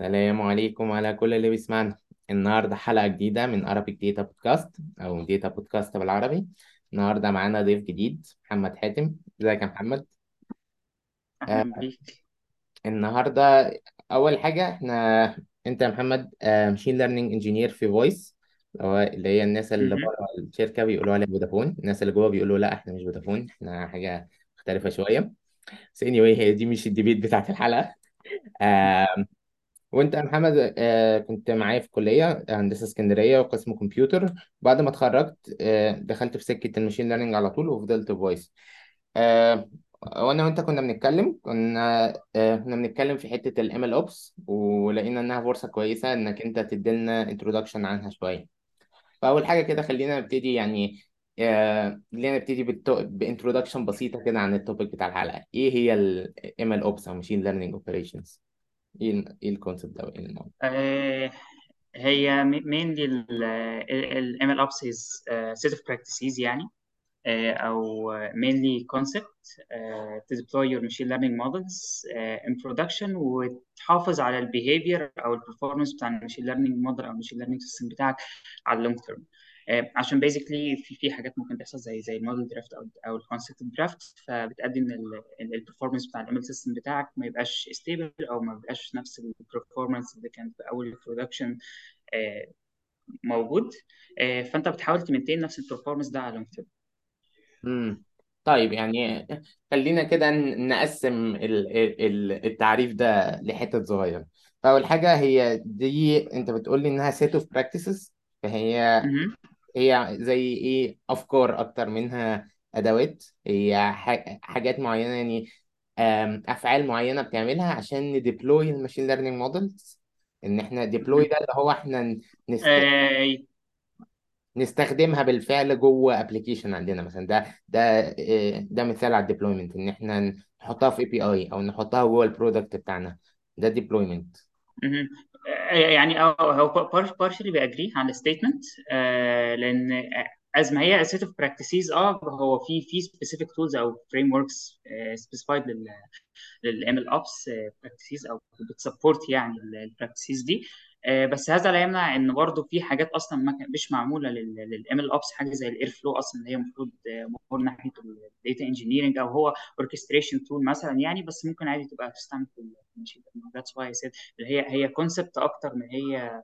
السلام عليكم على كل اللي بيسمعنا. النهاردة حلقة جديدة من Arabic Data Podcast أو Data Podcast بالعربي. النهاردة معانا ضيف جديد محمد حاتم. إزيك يا محمد؟ آه أهلا بيك. النهاردة أول حاجة إحنا أنت يا محمد machine learning engineer في _VOIS اللي هي الناس اللي مهم. بره الشركة بيقولوا عليها فودافون الناس اللي جوه بيقولوا لا إحنا مش فودافون إحنا حاجة مختلفة شوية. بس anyway هي دي مش ال debate بتاعت الحلقة. آه وانت يا محمد آه، كنت معايا في كلية هندسة اسكندرية وقسم كمبيوتر. بعد ما اتخرجت آه، دخلت في سكة ال machine learning على طول وفضلت _VOIS آه، وأنا وانت كنا بنتكلم كنا كنا بنتكلم في ال MLOps ولقينا انها فرصة كويسة انك انت تديلنا introduction عنها شوية. فأول حاجة كده خلينا نبتدي يعني خلينا نبتدي ب introduction بسيطة كده عن ال topic بتاع الحلقة. إيه هي ال ML Ops أو machine learning operations إيه ال- إيه ال concept ده وايه الموضوع آه، هي mainly ال ML Ops is uh, set of practices يعني آه، أو mainly concept آه، to deploy your machine learning models آه، in production وتحافظ على ال behavior أو ال performance بتاع ال machine learning model أو machine learning system بتاعك على ال long term آه، عشان basically في في حاجات ممكن تحصل زي زي ال model drift أو أو ال concept drift فبتأدي ان ال performance بتاع ال ML system بتاعك ما يبقاش stable أو ما يبقاش نفس ال performance اللي كان في أول ال production موجود. آه، فأنت بتحاول ت maintain نفس ال performance ده على long term امم طيب يعني خلينا كده نقسم ال- ال- التعريف ده لحتت صغيرة. فأول حاجة هي دي أنت بتقول لي إنها set of practices فهي. هي زي إيه أفكار أكتر منها أدوات؟ هي ح- حاجات معينة يعني آم، أفعال معينة بتعملها عشان ن deploy ال machine learning models إن إحنا deploy. ده اللي هو نست... آه، نستخدمها بالفعل جوه application عندنا مثلا. ده ده آه، ده مثال على ال deployment إن إحنا نحطها في API أو نحطها جوه ال product بتاعنا. ده deployment. يعني آه هو partially ب agree على ال statement لأن it's mainly set of practices آه هو في في specific tools أو آه، specified لل لل ML Ops practices أو بت support يعني ال practices دي آه، بس هذا لا يمنع إن برضه في حاجات أصلا ما مش معمولة لل ML Ops حاجة زي ال Airflow أصلا اللي هي المفروض more ناحية ال data engineering أو هو orchestration tool مثلا يعني بس ممكن عادي تبقى تستعمل في ال machine that's why اللي هي هي concept أكتر من هي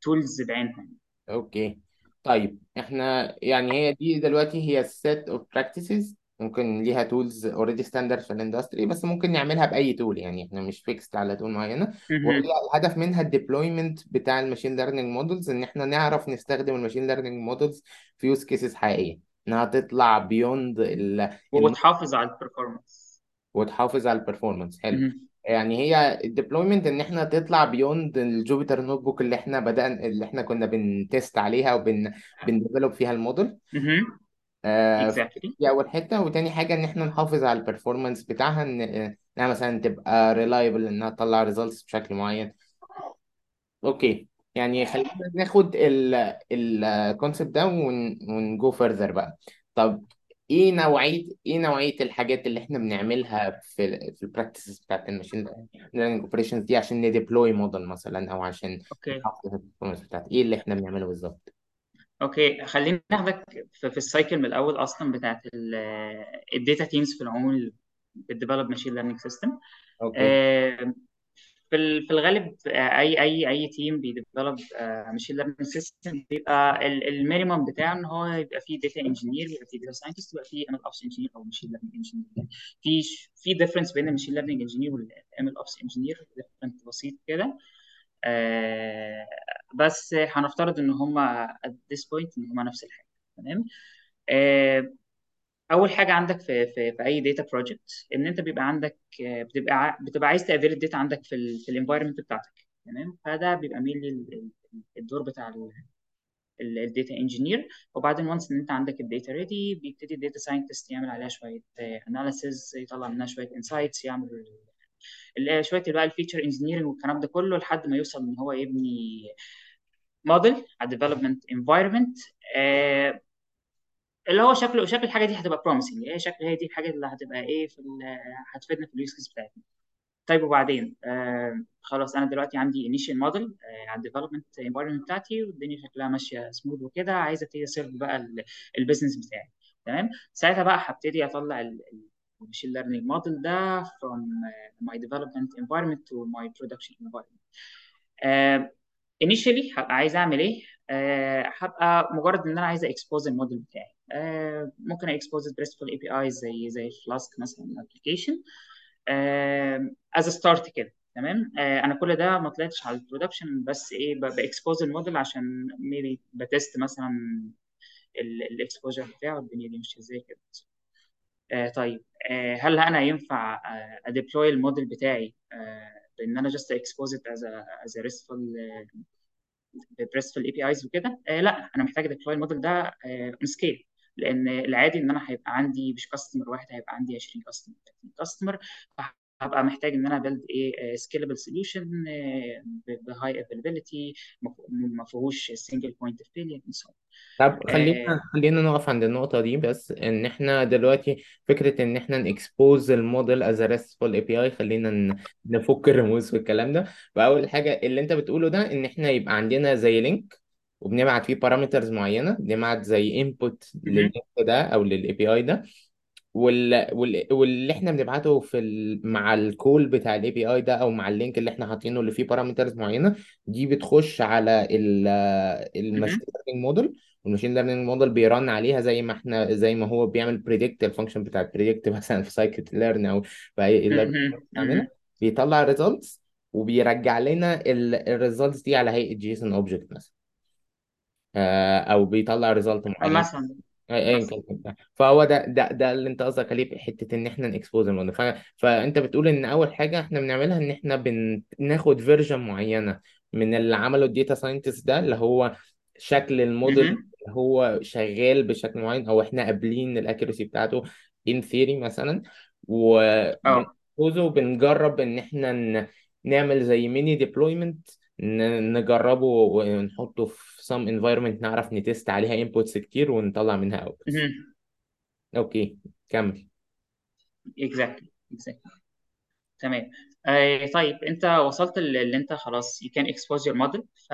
tools بعينها. okay. طيب إحنا يعني هي دي دلوقتي هي set of practices. ممكن ليها tools already standard في ال industry بس ممكن نعملها بأي tool يعني إحنا مش fixed على tool معينة. وهي مهم. الهدف منها ال deployment بتاع ال machine learning models إن إحنا نعرف نستخدم ال machine learning models في use cases حقيقية. إنها تطلع beyond وتحافظ على ال performance وتحافظ على ال performance حلو. يعني هي ال deployment إن إحنا تطلع beyond ال Jupyter Notebook اللي إحنا بدأنا اللي إحنا كنا بن test عليها وبن بن develop فيها الموديل. آه exactly دي اول حتة وتاني حاجة إن إحنا نحافظ على ال performance بتاعها إن إنها مثلا تبقى reliable إنها تطلع results بشكل معين. okay. يعني خلينا ناخد ال concept ده ون go further بقى. طب إيه نوعية إيه نوعية الحاجات اللي إحنا بنعملها في في ال practices بتاعت ال machine learning operations دي عشان ن deploy model مثلا أو عشان okay. نحافظ على ال performance بتاعت إيه اللي إحنا بنعمله بالظبط؟ okay خلينا ناخدك في, في ال cycle من الأول أصلا بتاعت ال data teams في العموم اللي بت develop machine learning system okay. في في الغالب آه، أي أي أي team بي develop machine learning system بيبقى ال minimum بتاعه إن هو يبقى فيه data engineer يبقى فيه data scientist يبقى فيه ML Ops engineer أو machine learning engineer في في difference بين ال machine learning engineer وال ML Ops engineer different بسيط كده. آه، بس هنفترض إن هم at this point إن هم نفس الحاجة تمام؟ آه، أول حاجة عندك في في, في أي data project إن أنت بيبقى عندك آه، بتبقى بتبقى عايز تقابل ال data عندك في في ال environment بتاعتك تمام؟ فده بيبقى مين الدور بتاع ال data engineer وبعدين once إن أنت عندك ال data ready بيبتدي ال data scientist يعمل عليها شوية analysis يطلع منها شوية insights يعمل ال- شوية بقى ال feature engineering والكلام ده كله لحد ما يوصل إن هو يبني موديل على development environment اللي هو شكله شكل الحاجة دي هتبقى promising هي شكل هي دي الحاجة اللي هتبقى إيه في ال- هتفيدنا في ال use case بتاعتنا. طيب وبعدين؟ آه خلاص أنا دلوقتي عندي initial model على ال development environment بتاعتي والدنيا شكلها ماشية سموث وكده عايز ابتدي ا serve بقى ال business بتاعي. تمام؟ ساعتها بقى هبتدي أطلع ال machine learning model ده from uh, my development environment to my production environment. Uh, initially هبقى عايز أعمل إيه؟ uh, هبقى مجرد إن أنا عايز expose ال model بتاعي. uh, ممكن expose ب RESTful API زي زي Flask مثلا application as start كده تمام uh, أنا كل ده ما طلعتش على ال production بس إيه ب expose ال model عشان maybe ب test مثلا ال exposure بتاعه الدنيا دي مش إزاي كده طيب. آه هل أنا ينفع آه أ deploy ال model بتاعي آه بإن أنا just expose it as as RESTful ب RESTful APIs وكده؟ آه لأ أنا محتاج أ deploy ال model ده on scale لأن العادي إن أنا هيبقى عندي مش customer واحد هيبقى عندي 20 customer 30 customer هبقى محتاج إن أنا build إيه scalable solution ب high availability ما فيهوش single point of failure طب خلينا خلينا نقف عند النقطة دي بس إن إحنا دلوقتي فكرة إن إحنا ن expose ال model as RESTful API خلينا نفك الرموز في الكلام ده. فأول حاجة اللي أنت بتقوله ده إن إحنا يبقى عندنا زي link وبنبعت فيه parameters معينة بنبعت زي input لل link ده أو لل API ده. وال... وال... واللي إحنا بنبعته في ال... مع ال call بتاع ال API ده أو مع ال link اللي إحنا حاطينه اللي فيه parameters معينة دي بتخش على ال... ال machine learning model وال machine learning model بي run عليها زي ما إحنا زي ما هو بيعمل predict ال function بتاع ال predict مثلا في scikit-learn أو في اي بيطلع results وبيرجع لنا ال results دي على هيئة JSON object مثلا آه، أو بيطلع result معين مثلا أيا مثلا كان. فهو ده ده ده اللي أنت قصدك عليه حتة إن إحنا ن expose ال model ف... فأنت بتقول إن أول حاجة إحنا بنعملها إن إحنا بناخد version معينة من اللي عمله ال data scientist ده اللي هو شكل الموديل اللي هو شغال بشكل معين أو إحنا قابلين ال accuracy بتاعته in theory مثلا. آه. وبنكوزه وبنجرب إن إحنا ن... نعمل زي mini deployment نجربه ونحطه في some environment نعرف ن test عليها inputs كتير ونطلع منها outputs okay كمل exactly exactly تمام آه طيب انت وصلت اللي انت خلاص you can expose your model ف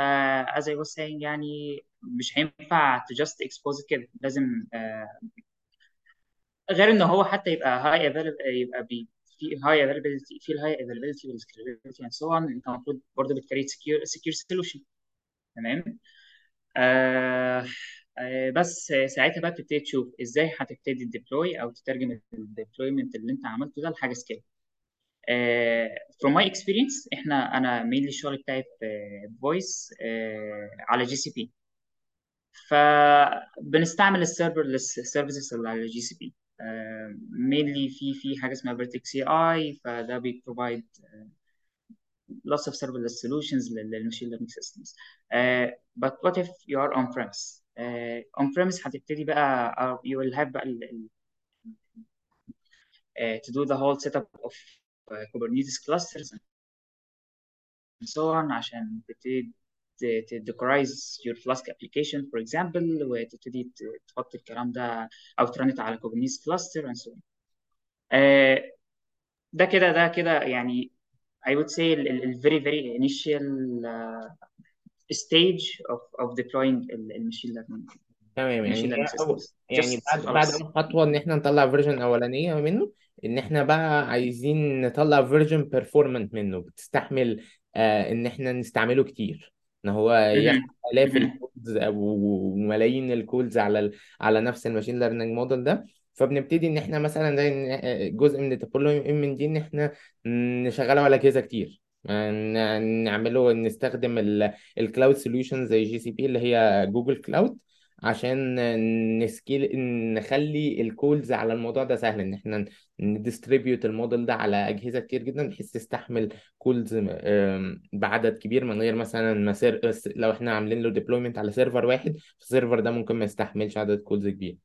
as I was saying يعني مش هينفع to just expose it كده لازم آه غير ان هو حتى يبقى high available يبقى بي في high availability في high availability وال scalability and so on انت المفروض برضه بت create secure secure solution تمام آه آه بس ساعتها بقى بتبتدي تشوف إزاي هتبتدي ال deploy أو تترجم ال deployment اللي انت عملته ده لحاجة scale from my experience إحنا أنا mainly الشغل بتاعي في voice uh, على GCP فبنستعمل ال serverless services اللي على GCP mainly في في حاجة اسمها vertex AI فده بيبروفايد lots of serverless solutions للماشين learning systems uh, but what if you are on premise uh, on premise هتبتدي بقى uh, you will have بقى ال, uh, to do the whole setup of uh, Kubernetes clusters and so on عشان تبتدي تديكورايز your Flask application for example وتبتدي تحط الكلام ده أو ت run على Kubernetes cluster and so on. uh, ده كده ده كده يعني I would say ال, very very initial uh, stage of of deploying ال machine learning. تمام يعني machine يعني بعد بعد خطوة إن إحنا نطلع version أولانية منه إن إحنا بقى عايزين نطلع version performant منه بتستحمل آه إن إحنا نستعمله كتير. إن هو ياخد مهم. ال calls أو وملايين ال calls على. على نفس ال machine learning model ده. فبنبتدي إن إحنا مثلا زي إن- جزء من ال deployment دي إن إحنا نشغله على أجهزة كتير. ن- نعمله نستخدم ال cloud solution زي GCP اللي هي جوجل Cloud عشان ن scale نخلي ال calls على الموضوع ده سهل إن إحنا ن distribute ال model ده على أجهزة كتير جدا بحيث تستحمل calls بعدد كبير من غير مثلا ما سير... لو إحنا عاملين له deployment على server واحد ال server ده ممكن ما يستحملش عدد calls كبير.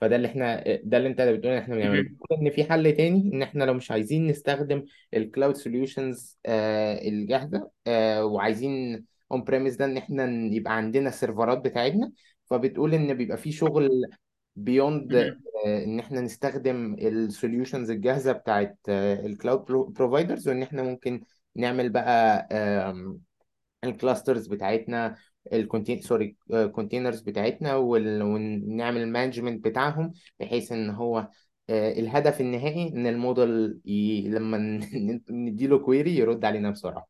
فده اللي إحنا ده اللي أنت بتقول إن إحنا بنعمله. بتقول إن في حل تاني إن إحنا لو مش عايزين نستخدم ال cloud solutions الجاهزة آه وعايزين on-premise ده إن إحنا يبقى عندنا السيرفرات بتاعتنا فبتقول إن بيبقى في شغل بيوند مهم. إن إحنا نستخدم ال solutions الجاهزة بتاعت ال cloud providers وإن إحنا ممكن نعمل بقى ال clusters بتاعتنا ال contain sorry containers بتاعتنا وال- ونعمل ال management بتاعهم بحيث إن هو آه، الهدف النهائي إن الموديل ي... لما نديله query يرد علينا بسرعة.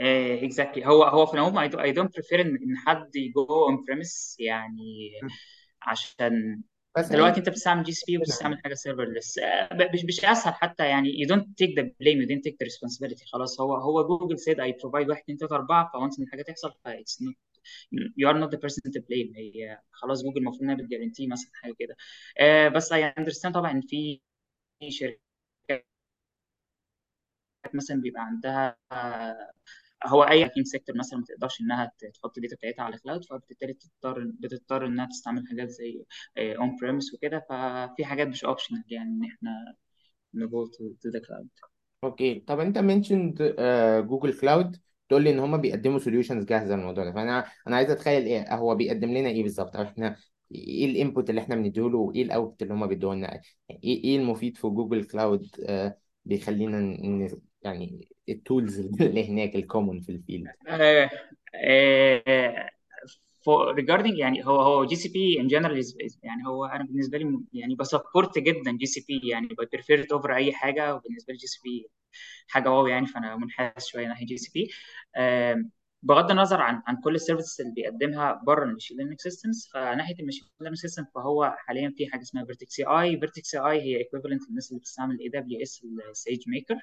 exactly هو هو في العموم I don't prefer إن حد ي go on-premise يعني عشان بس دلوقتي اي أنت بتستعمل GCP وبتستعمل حاجة serverless مش مش أسهل حتى يعني. You don't take the blame you didn't take the responsibility. خلاص هو هو جوجل said I provide 1 2 3 4 four nines ان الحاجة تحصل ف it's not you are not the person to blame. هي خلاص جوجل المفروض إنها بت guarantee مثلا حاجة كده. آه، بس I understand طبعا في شركات مثلا بيبقى عندها آه، هو IT sector مثلا ما تقدرش إنها تحط ال data بتاعتها على cloud فبالتالي بتضطر بتضطر إنها تستعمل حاجات زي on premise وكده. ففي حاجات مش optional يعني إن إحنا ن go to the cloud okay. طب أنت mentioned جوجل كلاود تقول لي إن هم بيقدموا solutions جاهزة للموضوع ده. فانا أنا عايز أتخيل إيه هو بيقدم لنا إيه بالظبط؟ أو إحنا إيه ال input اللي إحنا بنديه له؟ وايه ال output اللي هم بيدوه لنا؟ إيه إيه المفيد في جوجل كلاود آه، بيخلينا يعني ال tools اللي هناك ال common في ال field آه، آه، regarding يعني هو هو GCP in general يعني هو أنا بالنسبة لي يعني ب support جدا GCP يعني ب prefer over أي حاجة وبالنسبة لي GCP حاجة wow يعني فأنا منحاز شوية ناحية جي سي بي بغض النظر عن عن كل ال services اللي بيقدمها بره ال machine learning systems فناحية ال machine learning system فهو حاليا في حاجة اسمها Vertex AI Vertex AI هي equivalent للناس اللي بتستعمل AWS ال SageMaker آم،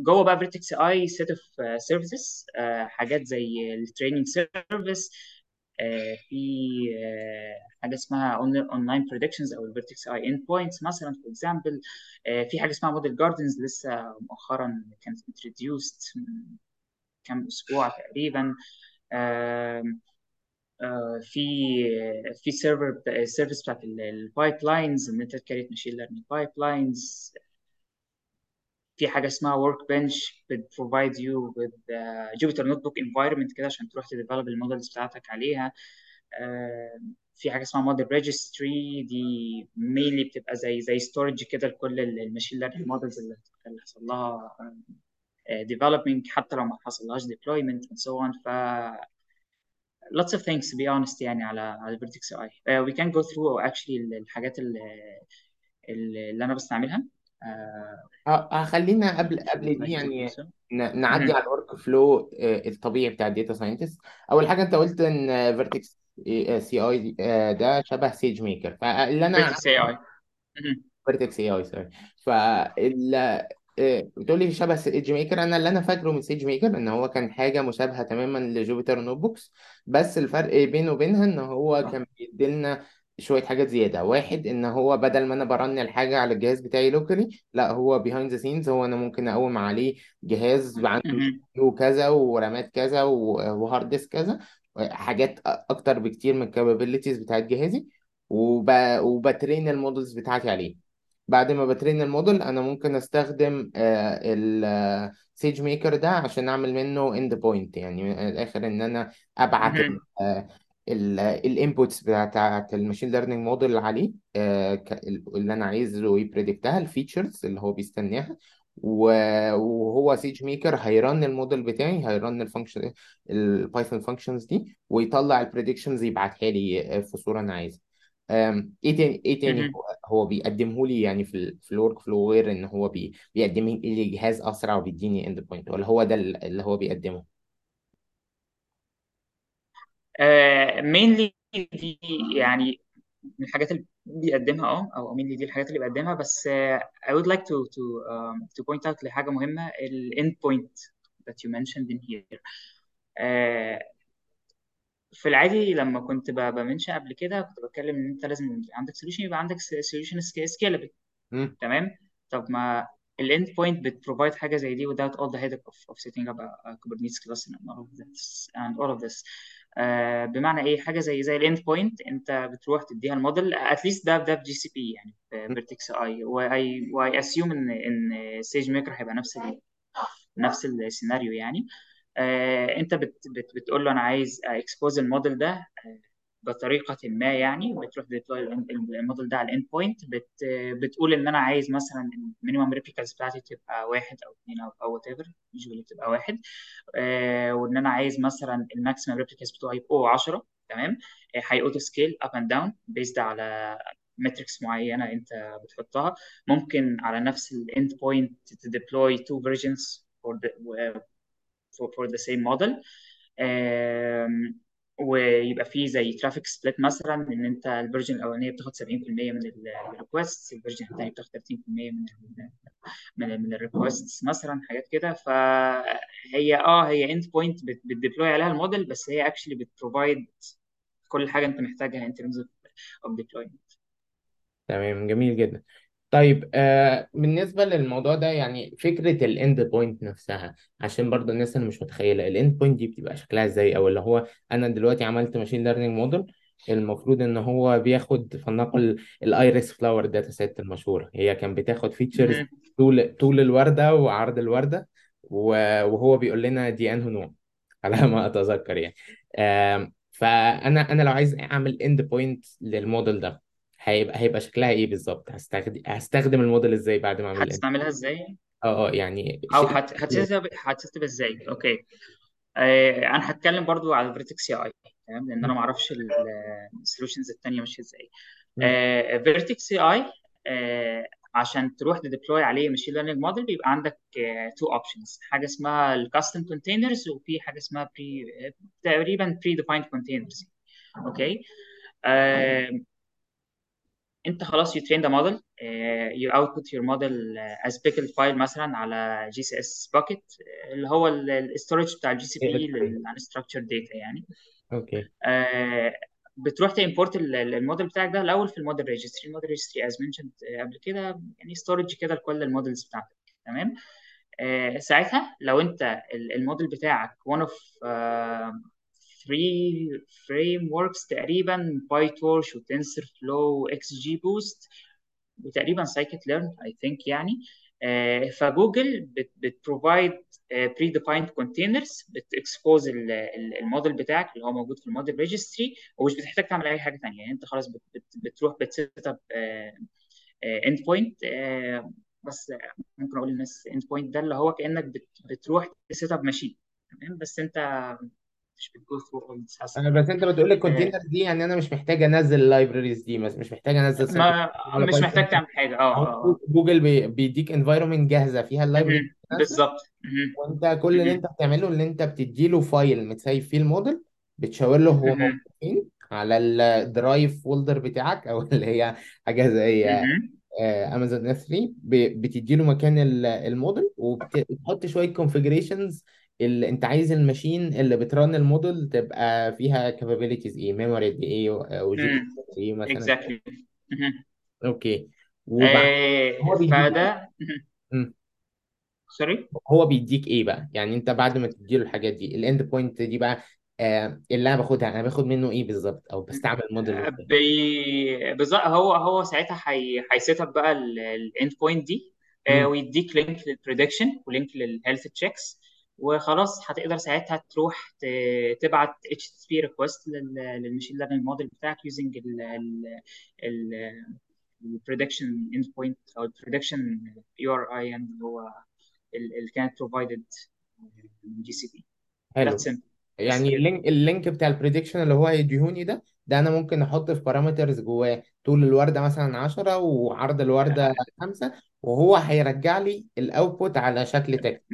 جوه بقى Vertex AI set of services حاجات زي ال training service في آه، حاجة اسمها online predictions أو ال Vertex AI endpoints مثلا for example في حاجة اسمها Model Gardens لسه مؤخرا كانت introduced كام أسبوع تقريبا. آه، في في server ال service بتاعت ال pipelines ان انت ت create machine learning pipelines في حاجة اسمها workbench بت provide يو with Jupyter notebook environment كده عشان تروح ت develop ال models بتاعتك عليها. آه، في حاجة اسمها model registry دي mainly بتبقى زي زي storage كده لكل ال machine learning models اللي حصل لها developing حتى لو ما حصلهاش deployment and so on. ف lots of things to be honest يعني على على Vertex AI uh, we can go through actually الحاجات اللي, اللي أنا بستعملها. uh, آه، خلينا قبل if you قبل would دي يعني ن- نعدي. على ال workflow الطبيعي بتاع ال data scientist أول حاجة أنت قلت إن Vertex AI ده شبه SageMaker فاللي أنا Vertex AI مهم. Vertex AI sorry فال آه، بتقول لي شبه SageMaker أنا اللي أنا فاكره من SageMaker إن هو كان حاجة مشابهة تماما ل Jupyter notebooks بس الفرق بينه وبينها إن هو كان بيديلنا شوية حاجات زيادة. واحد إن هو بدل ما أنا ب run الحاجة على الجهاز بتاعي locally لا هو behind the scenes هو أنا ممكن أقوم عليه جهاز عنده. CPU كذا ورامات كذا و hard disk كذا. حاجات أكتر بكتير من ال capabilities بتاعت جهازي. وب... وب train ال models بتاعتي عليه. بعد ما ب train ال model أنا ممكن أستخدم ال SageMaker ده عشان أعمل منه endpoint يعني من الآخر إن أنا أبعت. ال inputs بتاعت ال machine learning model عليه آه، اللي أنا عايزه ي predict ها ال features اللي هو بيستناها وهو SageMaker هي run ال model بتاعي هي run ال function ال Python functions دي ويطلع ال predictions يبعتها لي في صورة أنا عايزها. إيه تاني إيه تاني. هو هو بيقدمه لي يعني في في ال workflow غير إن هو بي بيقدم لي جهاز أسرع وبيديني endpoint ولا هو ده ال- اللي هو بيقدمه؟ آه، mainly دي يعني من الحاجات اللي بيقدمها آه أو mainly دي الحاجات اللي بيقدمها بس آه، I would like to to um, to point out لحاجة مهمة ال endpoint that you mentioned in here آه، في العادي لما كنت ب- بمنشأ قبل كده كنت بتكلم ان انت لازم عندك solution يبقى عندك scalable مم. تمام طب ما ال endpoint بت provide حاجة زي دي without all the headache of, of setting up a, a Kubernetes cluster and all of this and all of this آه بمعنى إيه حاجة زي زي ال endpoint أنت بتروح تديها ال model at least ده ده في GCP يعني في. Vertex AI و I assume إن إن SageMaker هيبقى نفس ال نفس السيناريو يعني آه أنت بت بت بتقول له أنا عايز expose ال model ده بطريقة ما يعني بتروح deploy ال model ده على ال endpoint بت بتقول إن أنا عايز مثلا ال minimum replicas بتاعتي تبقى واحد أو اثنين أو whatever usually بتبقى واحد. آه وإن أنا عايز مثلا ال maximum replicas بتوعي يبقوا 10 تمام؟ هي auto scale up and down based على metrics معينة أنت بتحطها. ممكن على نفس ال endpoint ت deploy two versions for, for the same model. آم، ويبقى فيه زي traffic split مثلا إن أنت ال version الأولانية بتاخد 70% من ال request ال version الثانية بتاخد 30% من ال من من ال request مثلا حاجات كده. فهي آه هي endpoint بت deploy عليها الموديل بس هي actually بت provide كل حاجة أنت محتاجها terms of of deployment. تمام جميل جدا. طيب آه بالنسبة للموضوع ده يعني فكرة ال endpoint نفسها عشان برضو الناس اللي مش متخيلة ال endpoint دي بتبقى شكلها إزاي؟ أو اللي هو أنا دلوقتي عملت machine learning model المفروض إن هو بياخد فلنقل ال Iris flower dataset المشهورة. هي كان بتاخد features. طول طول الوردة وعرض الوردة وهو بيقول لنا دي انه نوع؟ على ما أتذكر يعني. فأنا أنا لو عايز أعمل endpoint لل model ده هيبقى هيبقى شكلها إيه بالظبط؟ هستخدم هستخدم الموديل إزاي بعد ما أعمل هتستعملها إزاي؟ آه آه يعني أو شيء هت- إزاي؟ Okay. آه، أنا هتكلم برضو على ال Vertex AI تمام؟ لأن أنا ما أعرفش ال solutions التانية ماشية إزاي. مم. Vertex AI عشان تروح ت deploy عليه machine learning model بيبقى عندك two options حاجة اسمها ال custom containers وفي حاجة اسمها pre تقريبا predefined containers okay؟ آه، انت خلاص you train the model uh, you output your model uh, as pickle file مثلا على GCS bucket uh, اللي هو ال storage بتاع ال GCP لل unstructured data. يعني. Okay. uh, بتروح ال- الموديل بتاعك ده الأول في ال model registry ال model registry mentioned uh, قبل كده يعني storage كده لكل ال models بتاعتك تمام؟ آه، ساعتها لو انت ال- الموديل بتاعك one of uh, three frameworks تقريبا PyTorch و TensorFlow XGBoost وتقريبا scikit-learn I think يعني. آه، ف Google بت provide predefined containers بت expose ال model بتاعك اللي هو موجود في ال model registry ومش بتحتاج تعمل أي حاجة ثانية يعني أنت خلاص بت بت بتروح بت set up endpoint بس ممكن أقول للناس endpoint ده اللي هو كأنك بت بتروح ت set up machine تمام؟ بس أنت مش بتجو ثرو اول ذس أنا بس أنت بتقول لي آه، ال container دي يعني أنا مش محتاج أنزل ال libraries دي بس مش محتاج أنزل سايكل ما على مش بايثون محتاج تعمل حاجة آه آه جوجل بي- بيديك environment جاهزة فيها ال libraries مهم. بالظبط مهم. وأنت كل اللي أنت. بتعمله اللي أنت بتديله file متسيف فيه الموديل بتشاور له هو موجود مهم. فين على ال drive folder بتاعك أو اللي هي حاجة زي مهم. Amazon S3 بتدي له مكان ال- الموديل وبتحط شوية configurations اللي أنت عايز ال machine اللي ب trun ال model تبقى فيها capabilities إيه؟ memory قد إيه؟ و GPU إيه مثلا؟ Exactly. مهم. أوكي. وبعد آه، هو بيديك فده sorry هو بيديك إيه بقى؟ يعني أنت بعد ما تديله الحاجات دي ال end point دي بقى آه اللي أنا باخدها أنا باخد منه إيه بالظبط؟ أو بستعمل موديل إزاي؟ بي... بالظبط هو هو ساعتها هي... هي set up بقى ال end point دي آه، مم. ويديك link لل prediction و link لل health checks وخلاص هتقدر ساعتها تروح. تبعت HTTP request لل machine learning model بتاعك using ال prediction end point أو ال prediction URI يعني اللي هو اللي كانت provided من GCP حلو. يعني ال link ال link بتاع ال prediction اللي هو هيديهوني ده ده أنا ممكن أحط في parameters جواه. طول الوردة مثلا 10 وعرض الوردة 5 وهو هيرجع لي ال output على شكل text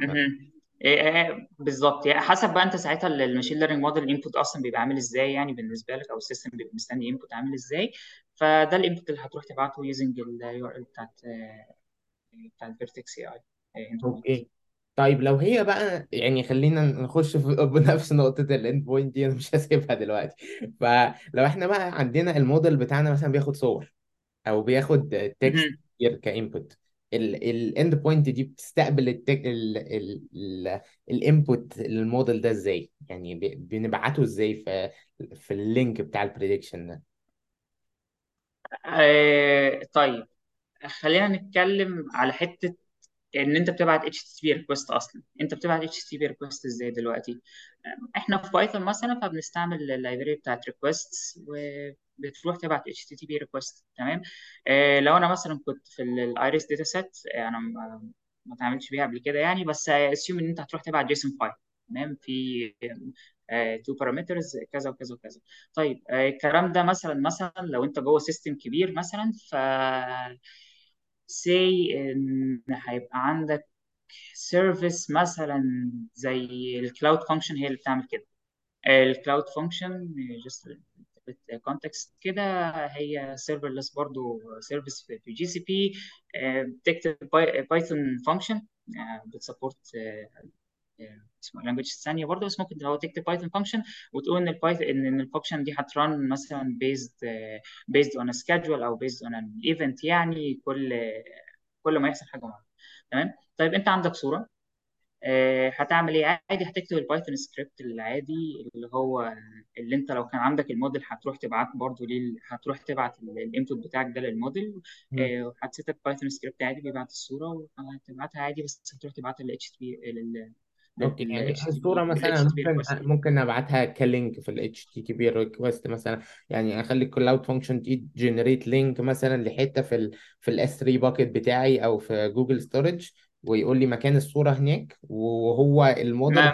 مهم. إيه إيه بالظبط. يعني حسب بقى انت ساعتها ال machine learning model ال input أصلا بيبقى عامل إزاي يعني بالنسبة لك أو ال system بيبقى مستني input عامل إزاي. فده ال input اللي هتروح تبعته using ال URL بتاعت آه، بتاعت فيرتكس اي اي أوكي. طيب لو هي بقى يعني خلينا نخش في بنفس نقطة ال end point دي أنا مش هسيبها دلوقتي. فلو إحنا بقى عندنا الموديل بتاعنا مثلا بياخد صور أو بياخد text ك input ال end point دي بتستقبل. ال input لل model ده إزاي يعني. بنبعته إزاي في في ال link بتاع ال prediction ده طيب خلينا نتكلم على حتة إن أنت بتبعت HTTP request أصلا. أنت بتبعت HTTP request إزاي دلوقتي؟ إحنا في Python مثلا فبنستعمل ال library بتاعت request وبتروح تبعت HTTP request تمام؟ أه لو أنا مثلا كنت في ال Iris data set أنا ما اتعاملتش بيها قبل كده يعني بس assume إن أنت هتروح تبعت JSON file تمام؟ في two parameters كذا وكذا وكذا. طيب آه، الكلام ده مثلا مثلا لو أنت جوه system كبير مثلا ف سي إن هيبقى عندك service مثلا زي ال cloud function هي اللي بتعمل كده. ال cloud function just context كده هي serverless برضو service في GCP بتكتب Python function بت support اسمه language ثانية برضه بس ممكن هو تكتب Python function وتقول إن ال Python ان إن ال function دي هترن مثلا based based on schedule أو based on an event يعني كل كل ما يحصل حاجة معينه تمام؟ طيب أنت عندك صورة. آه، هتعمل إيه؟ عادي هتكتب ال Python script العادي اللي هو اللي أنت لو كان عندك الموديل هتروح تبعت برضه ليه هتروح تبعت ال input بتاعك ده للموديل. آه، هت set Python script عادي بيبعت الصورة وهتبعتها عادي بس هتروح تبعتها لل HTTP أوكي لل يعني الصورة لل مثلا ممكن ممكن أبعتها ك link في ال HTTP request مثلا. يعني أخلي ال cloud function دي generate link مثلا لحتة في ال في ال S3 bucket بتاعي أو في Google Storage ويقول لي مكان الصورة هناك وهو الموديل.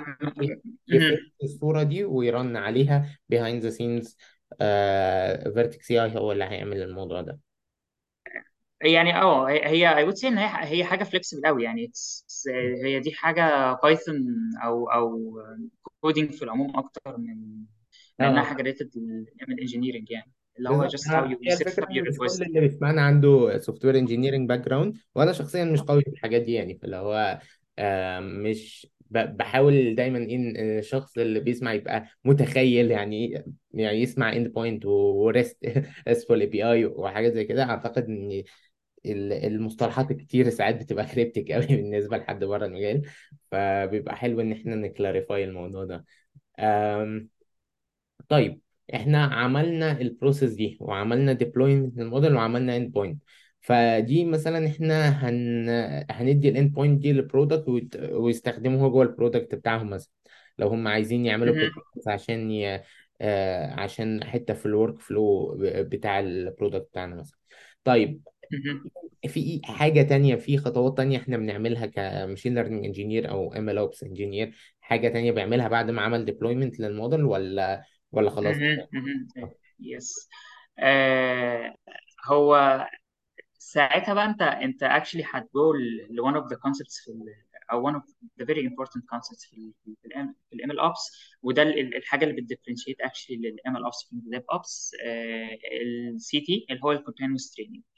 يفك الصورة دي وي run عليها behind the scenes آه فيرتكس اي هو اللي هيعمل الموضوع ده. يعني آه هي هي I would say إن هي هي حاجة فليكسبل قوي يعني. هي دي حاجة بايثون أو أو كودينج في العموم أكتر من من انها آه. حاجة ريتد من انجينيرنج يعني. اللي هو بالظبط. just how ها- you هي set الفكرة up إن your مش كل اللي بيسمعنا عنده سوفت وير انجينيرنج باك جراوند وأنا شخصيا مش قوي في الحاجات دي يعني. فاللي هو آه، مش بحاول دايما إن الشخص اللي بيسمع يبقى متخيل يعني يعني يسمع end point و REST RESTful API وحاجات زي كده. أعتقد ان المصطلحات الكتير ساعات بتبقى cryptic قوي بالنسبة لحد بره المجال فبيبقى حلو إن إحنا ن clarify الموضوع ده. طيب إحنا عملنا ال process دي وعملنا deployment لل model وعملنا end point فدي مثلا إحنا هن... هندي ال end point دي لل product ويت... ويستخدموها جوه ال product بتاعهم مثلا. لو هم عايزين يعملوا عشان ي... آه عشان حتة في ال workflow بتاع ال product بتاعنا مثلا. طيب في حاجة تانية في خطوات تانية إحنا بنعملها ك machine learning engineer أو ML ops engineer حاجة تانية بيعملها بعد ما عمل deployment لل model ولا ولا خلاص. yes آه هو ساعتها بقى انت انت actually هتجو ل one of the concepts في ال أو one of the very important concepts في ال في ال في ال ops وده ال- ال- الحاجة اللي بت differentiate actually لل ML ops من ال dev ops ال CT اللي هو ال continuous training. آه،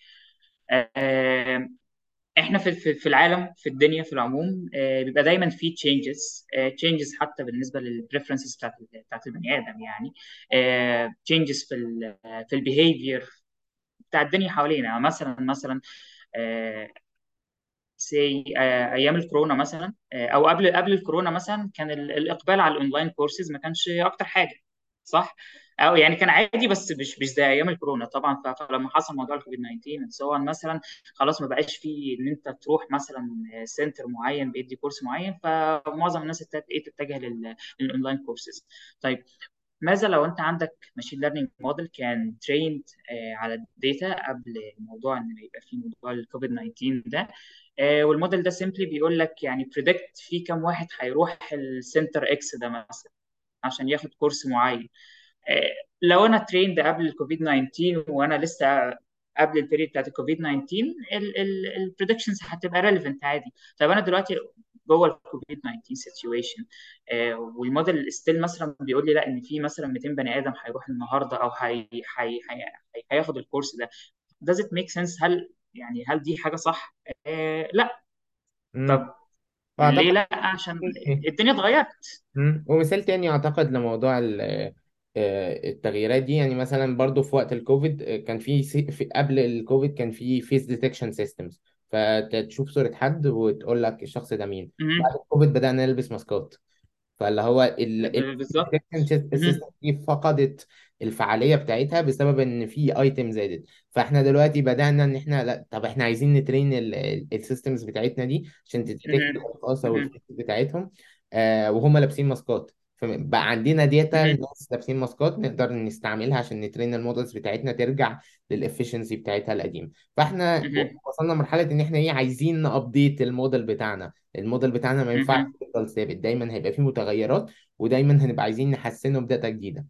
إحنا في في العالم في الدنيا في العموم آه، بيبقى دايما في changes changes حتى بالنسبة لل preferences بتاعت بتاعت البني آدم يعني changes في ال في ال behavior بتاع الدنيا حوالينا. يعني مثلا مثلا سي أيام الكورونا مثلا آه، أو قبل قبل الكورونا مثلا كان ال- الإقبال على ال online courses ما كانش أكتر حاجة. صح؟ أو يعني كان عادي بس مش مش زي أيام الكورونا. طبعا فلما حصل موضوع الكوفيد 19 سواء مثلا خلاص ما بقاش في إن أنت تروح مثلا center معين بيدي كورس معين فمعظم الناس إيه تتجه لل- لل online courses طيب ماذا لو أنت عندك machine learning model كان trained على ال data قبل موضوع إن يبقى في موضوع الكوفيد 19 ده؟ آه، والموديل ده simply بيقول لك يعني predict في كام واحد هيروح ال center X ده مثلا. عشان ياخد كورس معين. آه، لو أنا trained قبل الكوفيد 19 وأنا لسه قبل ال period بتاعت الكوفيد 19 ال predictions هتبقى relevant عادي. طيب أنا دلوقتي جوه الكوفيد 19 situation وال model still مثلا بيقول لي لا إن في مثلا 200 بني آدم هيروح النهارده أو هي هي هي هي هياخد الكورس ده. Does it make sense هل يعني هل دي حاجة صح؟ آه لا. طب ليه لا؟ عشان الدنيا اتغيرت. مم. ومثال تاني أعتقد لموضوع ال- آه، التغييرات دي يعني مثلا برضو في وقت الكوفيد آه، كان في, سي- في قبل الكوفيد كان في face detection systems فتشوف صورة حد وتقول لك الشخص ده مين. بعد. الكوفيد بدأنا نلبس ماسكات. فاللي هو ب- بالظبط. ال system. دي فقدت الفعالية بتاعتها بسبب إن في item زادت فإحنا دلوقتي بدأنا إن إحنا لأ طب إحنا عايزين ن train ال systems بتاعتنا دي عشان ت detect. ال face بتاعتهم آه وهم لابسين ماسكات فبقى عندنا data. الناس لابسين ماسكات نقدر نستعملها عشان ن train ال models بتاعتنا ترجع لل efficiency بتاعتها القديمة فإحنا. وصلنا لمرحلة إن إحنا إيه عايزين ن update ال model بتاعنا الموديل بتاعنا ما ينفعش. يفضل ثابت دايما هيبقى فيه متغيرات ودايما هنبقى عايزين نحسنه ب data جديدة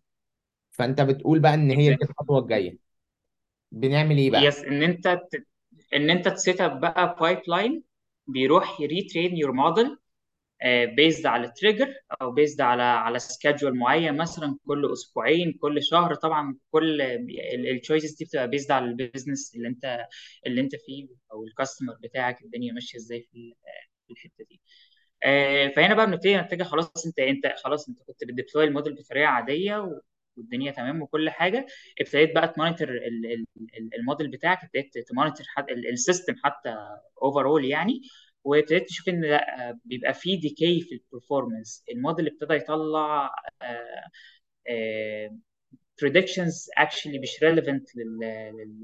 فأنت بتقول بقى إن هي دي. الخطوة الجاية بنعمل إيه بقى yes إن أنت. إن أنت ت set up بقى pipeline بيروح ي retrain your model based على trigger أو based على على schedule معين مثلا كل أسبوعين كل شهر طبعا كل ال choices دي بتبقى based على ال business اللي أنت اللي أنت فيه أو ال customer بتاعك الدنيا ماشية إزاي في الحتة دي آه، فهنا بقى بنبتدي نتجه خلاص أنت أنت خلاص أنت كنت بت deploy ال model بطريقة عادية والدنيا تمام وكل حاجة ابتديت بقى ال- الموديل بتاعك ابتديت ت monitor حتى ال system حتى over يعني وابتديت تشوف إن لأ آه، بيبقى في decay في ال performance ال model ابتدى يطلع predictions actually مش relevant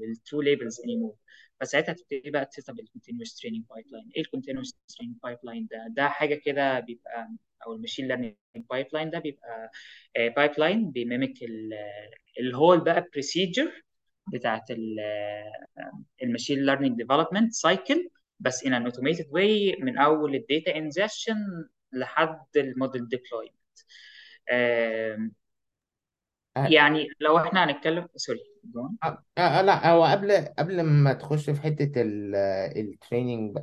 لل true labels anymore. فساعتها تبتدي بقى ت set ال continuous training pipeline إيه ال continuous training pipeline ده؟ ده حاجة كده بيبقى أو ال machine learning pipeline ده بيبقى pipeline بي mimic ال whole بقى procedure بتاعت ال machine learning development cycle بس in an automated way من أول ال data ingestion لحد ال model deployment يعني لو إحنا هنتكلم sorry جون آه آه لا هو قبل قبل ما تخش في حتة ال training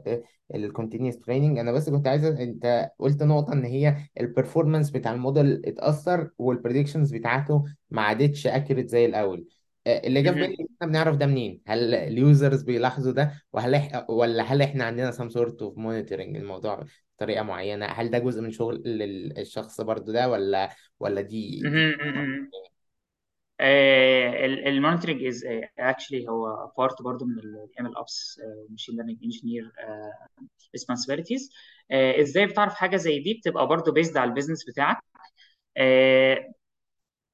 ال continuous training أنا بس كنت عايز أنت قلت نقطة إن هي ال performance بتاع الموديل اتأثر وال predictions بتاعته ما عادتش accurate زي الأول. آه، اللي جه في بالي مهم. إحنا بنعرف ده منين؟ هل ال users بيلاحظوا ده؟ وهل إح... ولا هل إحنا عندنا some sort of monitoring الموضوع بطريقة معينة؟ هل ده جزء من شغل ال- الشخص برضو ده ولا ولا دي دي مهم. مهم. ال monitoring is actually هو part برضو من ال MLOps machine learning engineer responsibilities إزاي بتعرف حاجة زي دي؟ بتبقى برضو based على ال business بتاعك. آه،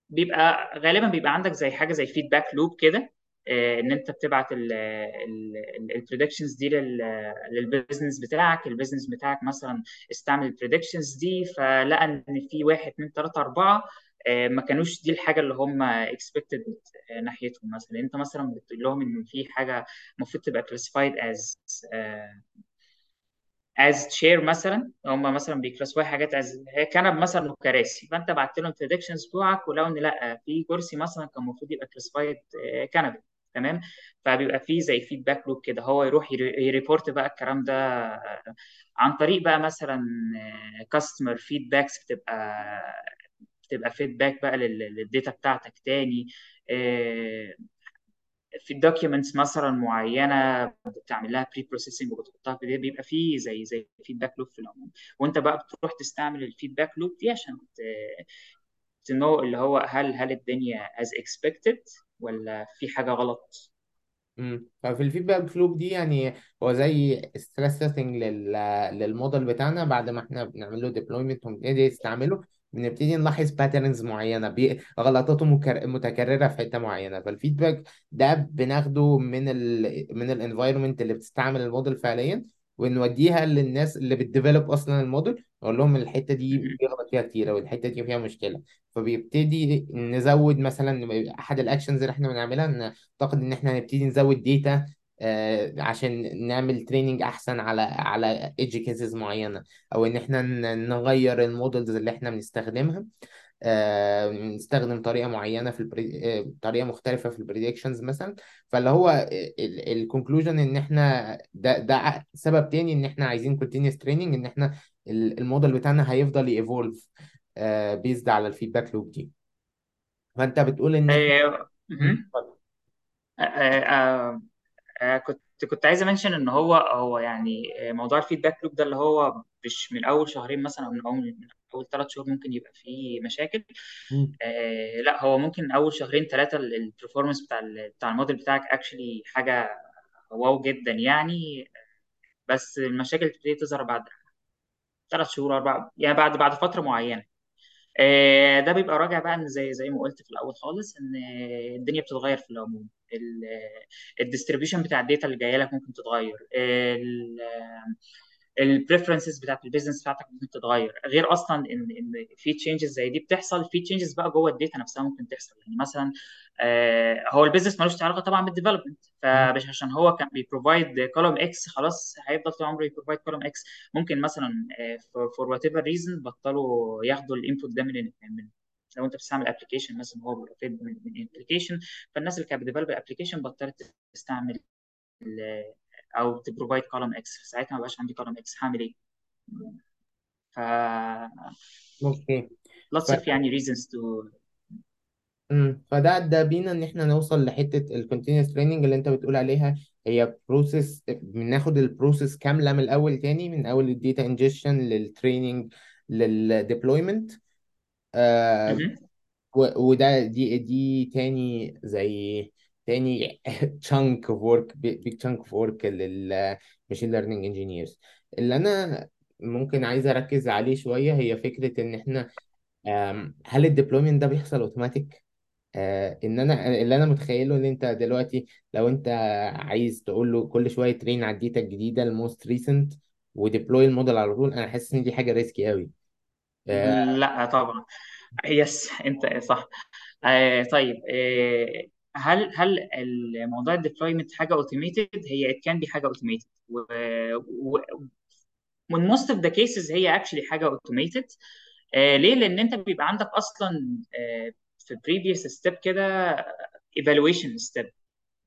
بيبقى غالبا بيبقى عندك زي حاجة زي feedback loop كده آه، إن أنت بتبعت ال predictions دي لل- لل business بتاعك. ال business بتاعك مثلا استعمل ال predictions دي فلقى إن في واحد اتنين تلاتة أربعة ما كانوش دي الحاجة اللي هم expected ناحيتهم مثلا. انت مثلا بتقول لهم إن في حاجة المفروض تبقى classified as as chair مثلا. هم مثلا بي classify حاجات as كنب مثلا وكراسي. فأنت بعت لهم ال predictions بتوعك ولقوا إن لأ في كرسي مثلا كان المفروض يبقى classified كنبه تمام؟ فبيبقى في زي feedback loop كده. هو يروح يري- ي report بقى الكلام ده آه، عن طريق بقى مثلا customer feedbacks بتبقى بتبقى feedback بقى لل- لل data بتاعتك تاني. آه، في ال documents مثلا معينة بتعمل لها preprocessing وبتحطها في بيبقى فيه زي زي feedback loop في العموم. وانت بقى بتروح تستعمل ال feedback loop دي عشان ت know اللي هو هل هل الدنيا as expected ولا في حاجة غلط. مم. ففي ال feedback loop دي يعني هو زي stress testing لل... للموديل بتاعنا بعد ما إحنا بنعمل له deployment ونبتدي نستعمله. بنبتدي نلاحظ patterns معينة بي... غلطاته مكر... متكررة في حتة معينة فال feedback ده بناخده من ال... من ال environment اللي بتستعمل الموديل فعليا ونوديها للناس اللي بت develop أصلا الموديل نقول لهم الحتة دي. بيغلط فيها كتير أو الحتة دي فيها مشكلة فبيبتدي نزود مثلا أحد ال actions اللي إحنا بنعملها اعتقد إن إحنا هنبتدي نزود data عشان نعمل training أحسن على على edge cases معينة أو إن إحنا نغير ال models اللي إحنا بنستخدمها. آه، نستخدم طريقة معينة في ال pre... آه، طريقة مختلفة في ال predictions مثلا. فاللي هو ال conclusion إن إحنا ده ده سبب تاني إن إحنا عايزين continuous training إن إحنا ال- الموديل بتاعنا هيفضل ي evolve based على ال feedback loop دي. فأنت بتقول إن إحنا آه، كنت كنت عايز أ mention إن هو هو يعني آه، موضوع ال feedback loop ده اللي هو مش من أول شهرين مثلا أو من أول من أول ثلاث شهور ممكن يبقى فيه مشاكل. آه لا هو ممكن أول شهرين ثلاثة ال performance بتاع بتاع الموديل بتاعك actually حاجة wow جدا يعني. بس المشاكل تبتدي تظهر بعد ثلاث شهور أربع يعني بعد بعد فترة معينة. ده بيبقى راجع بقى إن زي زي ما قلت في الأول خالص إن الدنيا بتتغير في العموم. ال distribution بتاع ال data اللي جاية لك ممكن تتغير. ال preferences بتاعت ال business بتاعتك ممكن تتغير. غير أصلا إن إن في changes زي دي بتحصل في changes بقى جوه ال data نفسها ممكن تحصل. يعني مثلا آه، هو ال business ملوش علاقة طبعا بال development. فمش عشان هو كان بي provide column X خلاص هيفضل طول عمره ي provide column X ممكن مثلا for whatever reason بطلوا ياخدوا ال input ده من من لو أنت بتستعمل application مثلا هو من application فالناس اللي كانت بت develop ال application بطلت تستعمل أو ت provide column X ساعتها ما بقاش عندي column X هعمل إيه؟ ف okay. ف... lots of يعني reasons to مم. فده ده بينا إن إحنا نوصل لحتة ال continuous training اللي أنت بتقول عليها. هي process بناخد ال process كاملة من الأول تاني من أول ال data ingestion لل training لل deployment آه وده دي دي تاني زي تاني chunk of work big chunk of work لل machine learning engineers اللي أنا ممكن عايز أركز عليه شوية هي فكرة إن إحنا هل ال deployment ده بيحصل اوتوماتيك آه إن أنا اللي أنا متخيله إن أنت دلوقتي لو أنت عايز تقول له كل شوية train على ال data الجديدة ال most recent و deploy ال model على طول أنا حاسس إن دي حاجة risky قوي آه لا طبعا. yes أنت صح. آه طيب هل هل الموضوع ال deployment حاجة automated هي it can be حاجة automated ومن most of the cases هي actually حاجة automated آه، ليه؟ لأن أنت بيبقى عندك أصلا آه، في previous step كده آه، evaluation step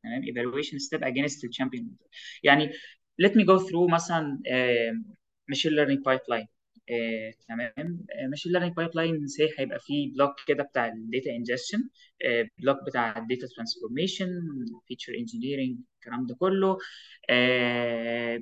تمام؟ evaluation step against ال champion يعني let me go through مثلا machine learning pipeline uh, تمام. uh, machine learning pipeline say هيبقى فيه block كده بتاع ال data uh, block بتاع ال data transformation feature engineering الكلام ده كله.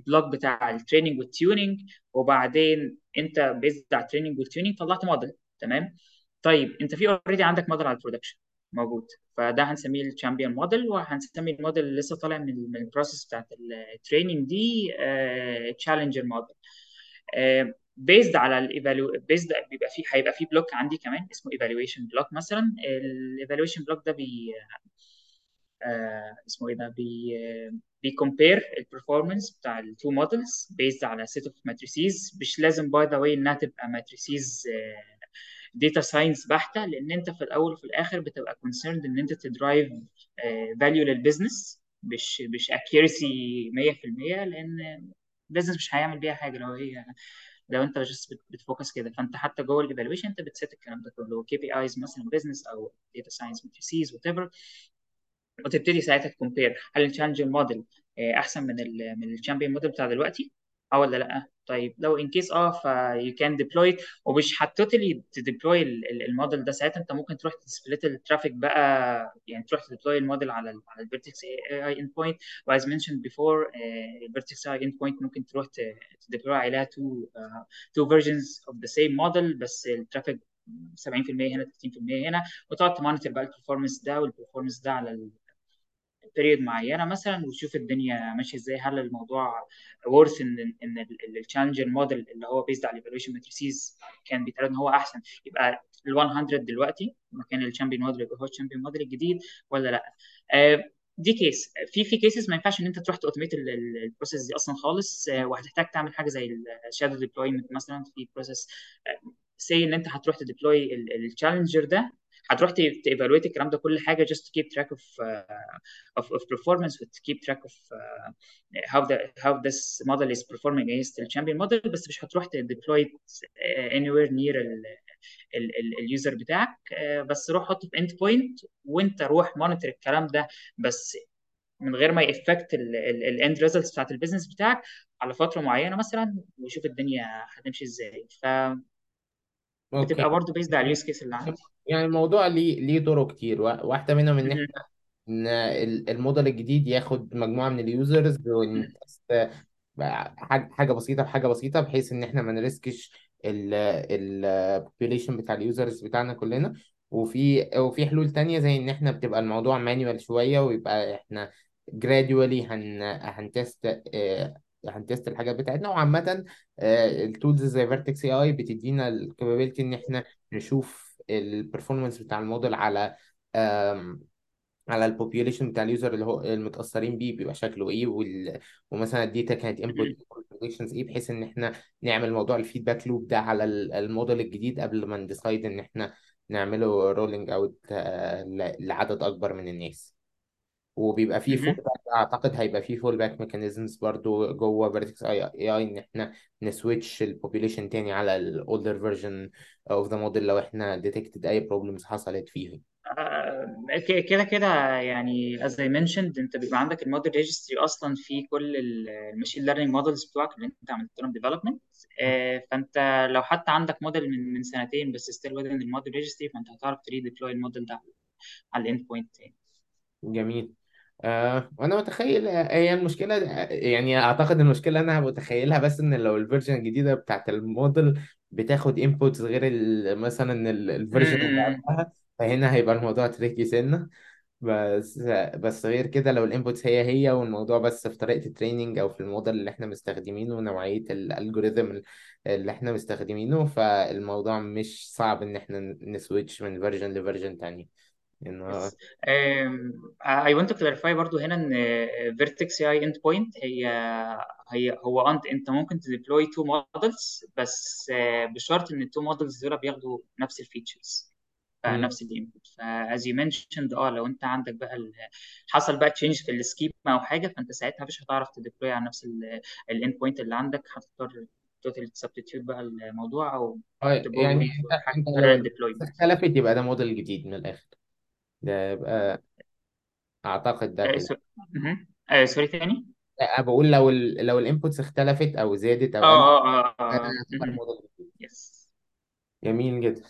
block بتاع ال training وال tuning وبعدين انت based على ال training وال tuning طلعت موديل تمام؟ طيب انت في already عندك موديل على ال production موجود. فده هنسميه ال champion model وهنسمي الموديل اللي لسه طالع من ال process بتاعت ال training دي challenger model based على ال evalu- based بيبقى فيه هيبقى فيه block عندي كمان اسمه evaluation block مثلا. ال evaluation block ده بي آه اسمه إيه ده؟ بي بي compare ال performance بتاع ال two models based على set of metrics مش لازم by the way إنها تبقى metrics data science بحتة لأن أنت في الأول وفي الآخر بتبقى concerned إن أنت ت drive value لل business مش مش accuracy 100% لأن ال business مش هيعمل بيها حاجة لو هي لو انت just بت focus كده فانت حتى جوه ال evaluation انت بت set الكلام ده كله KPIs مثلا business أو data science metrics whatever وتبتدي ساعتها ت compare هل ال challenger model أحسن من ال من ال champion model بتاع دلوقتي؟ آه ولا لأ؟ طيب لو in case آه you can deploy ومش هت totally ت deploy ال model ده ساعتها انت ممكن تروح ت split ال traffic بقى يعني تروح ت deploy ال model على على ال Vertex AI endpoint و as mentioned before الفيرتكس اي اند بوينت ممكن تروح ت deploy عليها two two versions of the same model بس ال traffic 70% هنا 30% هنا. وتقعد ت monitor بقى ال performance ده وال performance ده على period معينة مثلا وتشوف الدنيا ماشية إزاي. هل الموضوع worth إن إن ال challenger model اللي هو based على ال evaluation metrics كان بيتقال إن هو أحسن؟ يبقى ال 100 دلوقتي مكان ال champion model يبقى هو ال champion model الجديد ولا لأ؟ آه دي case في في cases ما ينفعش إن أنت تروح ت automate ال process دي أصلا خالص. آه وهتحتاج تعمل حاجة زي ال shadow deployment مثلا في process say إن أنت هتروح ت deploy ال challenger ده هتروح ت evaluate الكلام ده كل حاجة just keep track of uh, of, of performance to keep track of uh, how the how this model is performing against the champion model بس مش هتروح ت deploy anywhere near ال user بتاعك بس روح حطه في endpoint وانت روح monitor الكلام ده بس من غير ما ي affect ال end results بتاعت ال business بتاعك على فترة معينة مثلا وشوف الدنيا هتمشي إزاي. ف okay. بتبقى برضه based على ال use case اللي عندي يعني الموضوع ليه ليه طرق كتير. وا- واحدة منهم. إحنا إن ال- الموديل الجديد ياخد مجموعة من ال users ون test حاجة بسيطة بحاجة بسيطة بحيث إن إحنا ما نريسكش البوبيليشن بتاع اليوزرز بتاعنا كلنا. وفي وفي حلول تانية زي إن إحنا بتبقى الموضوع manual شوية ويبقى إحنا gradually هن هن test هن test الحاجات بتاعتنا. وعامة ال tools زي Vertex AI بتدينا ال capability إن إحنا نشوف ال performance بتاع الموديل على على ال population بتاع ال user اللي هو المتأثرين بيه بيبقى شكله إيه وال... ومثلا ال data كانت input configurations إيه بحيث إن إحنا نعمل موضوع ال feedback loop ده على ال- الموديل الجديد قبل ما ن decide إن إحنا نعمله rolling out لعدد أكبر من الناس. وبيبقى فيه fall مهم. back أعتقد هيبقى فيه fall back mechanisms برضو جوه Vertex AI إن إحنا ن switch ال population تاني على ال older version of the model لو إحنا detected أي problems حصلت فيه آه، كده كده يعني as I mentioned أنت بيبقى عندك ال model registry أصلا في كل ال machine learning models بتوعك اللي أنت عملت لهم development فأنت لو حتى عندك موديل من من سنتين بس still within ال model registry فأنت هتعرف ت redeploy ال model ده على ال endpoint تاني. جميل. آه وأنا متخيل آه، هي المشكلة آه، يعني أعتقد المشكلة أنا متخيلها بس إن لو ال version الجديدة بتاعت الموديل بتاخد inputs غير ال- مثلا ال version اللي م- قبلها فهنا هيبقى الموضوع tricky سنة. بس بس غير كده لو ال inputs هي هي والموضوع بس في طريقة ال training أو في الموديل اللي إحنا مستخدمينه ونوعية ال algorithm اللي إحنا مستخدمينه فالموضوع مش صعب إن إحنا ن switch من version ل version تاني I want to clarify برضو هنا إن Vertex AI endpoint هي هي هو أنت أنت ممكن ت deploy two models بس آه، بشرط إن ال two models دول بياخدوا نفس ال features مم. نفس ال input as you mentioned آه لو أنت عندك بقى ال- حصل بقى change في ال schema أو حاجة فأنت ساعتها مش هتعرف ت deploy على نفس ال endpoint اللي عندك هتضطر total substitute بقى الموضوع أو تجو يعني أنت لو اختلفت يبقى ده موديل جديد من الآخر. ده يبقى أعتقد ده آه، كده. so... مهم. آه، sorry تاني؟ لا، بقول لو ال لو ال inputs اختلفت أو زادت آه أو قلت آه آه ده آه. يعتبر موديل جديد. yes جميل جدا.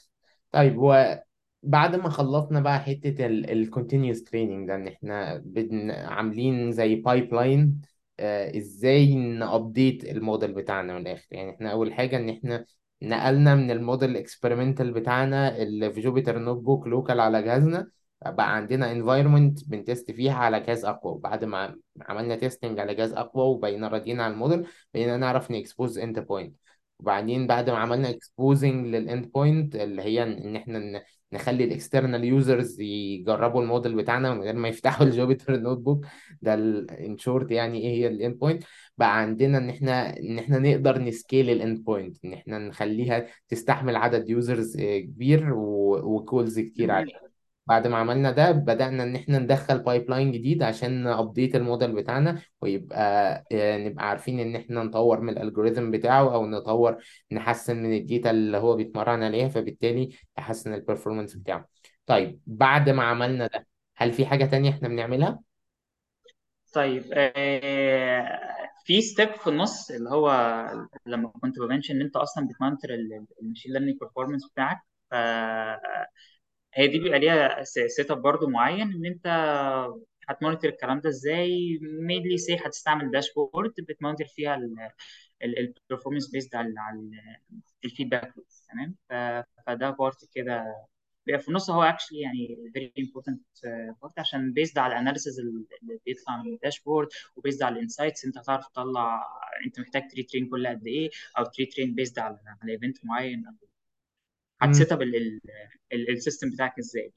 طيب هو بعد ما خلصنا بقى حتة ال continuous training ده إن إحنا بن عاملين زي pipeline إزاي ن update ال model بتاعنا من الآخر؟ يعني إحنا أول حاجة إن إحنا نقلنا من ال model ال experimental بتاعنا اللي في Jupyter Notebook local على جهازنا بقى عندنا environment بن test فيها على جهاز أقوى. بعد ما عملنا testing على جهاز أقوى وبقينا راضيين على الموديل بقينا نعرف ن expose endpoint وبعدين بعد ما عملنا exposing لل endpoint اللي هي ان إحنا نخلي ال external users يجربوا الموديل بتاعنا من غير ما يفتحوا ال Jupyter Notebook ده in short يعني إيه هي ال endpoint بقى عندنا إن إحنا إن إحنا نقدر ن scale ال endpoint إن إحنا نخليها تستحمل عدد users كبير و calls كتير عليها. بعد ما عملنا ده بدأنا إن إحنا ندخل pipeline جديد عشان ن update ال model بتاعنا ويبقى آه، نبقى عارفين إن إحنا نطور من ال algorithm بتاعه أو نطور نحسن من ال data اللي هو بيتمرن عليها فبالتالي يحسن ال performance بتاعه. طيب بعد ما عملنا ده هل في حاجة تانية إحنا بنعملها؟ طيب آه، في step في النص اللي هو لما كنت ب mention إن أنت أصلا بت monitor ال machine learning performance بتاعك فهي دي بيبقى ليها set up برضه معين إن أنت هت monitor الكلام ده إزاي mainly say هتستعمل dashboard بت monitor فيها ال performance based على ال feedback تمام فده part كده بيبقى في النص هو actually يعني very important part عشان based على ال analysis اللي بيطلع من ال dashboard و based على ال insights أنت هتعرف تطلع أنت محتاج ت retrain كل قد إيه أو ت retrain based على على event معين أو. هت set up ال system بتاعك إزاي.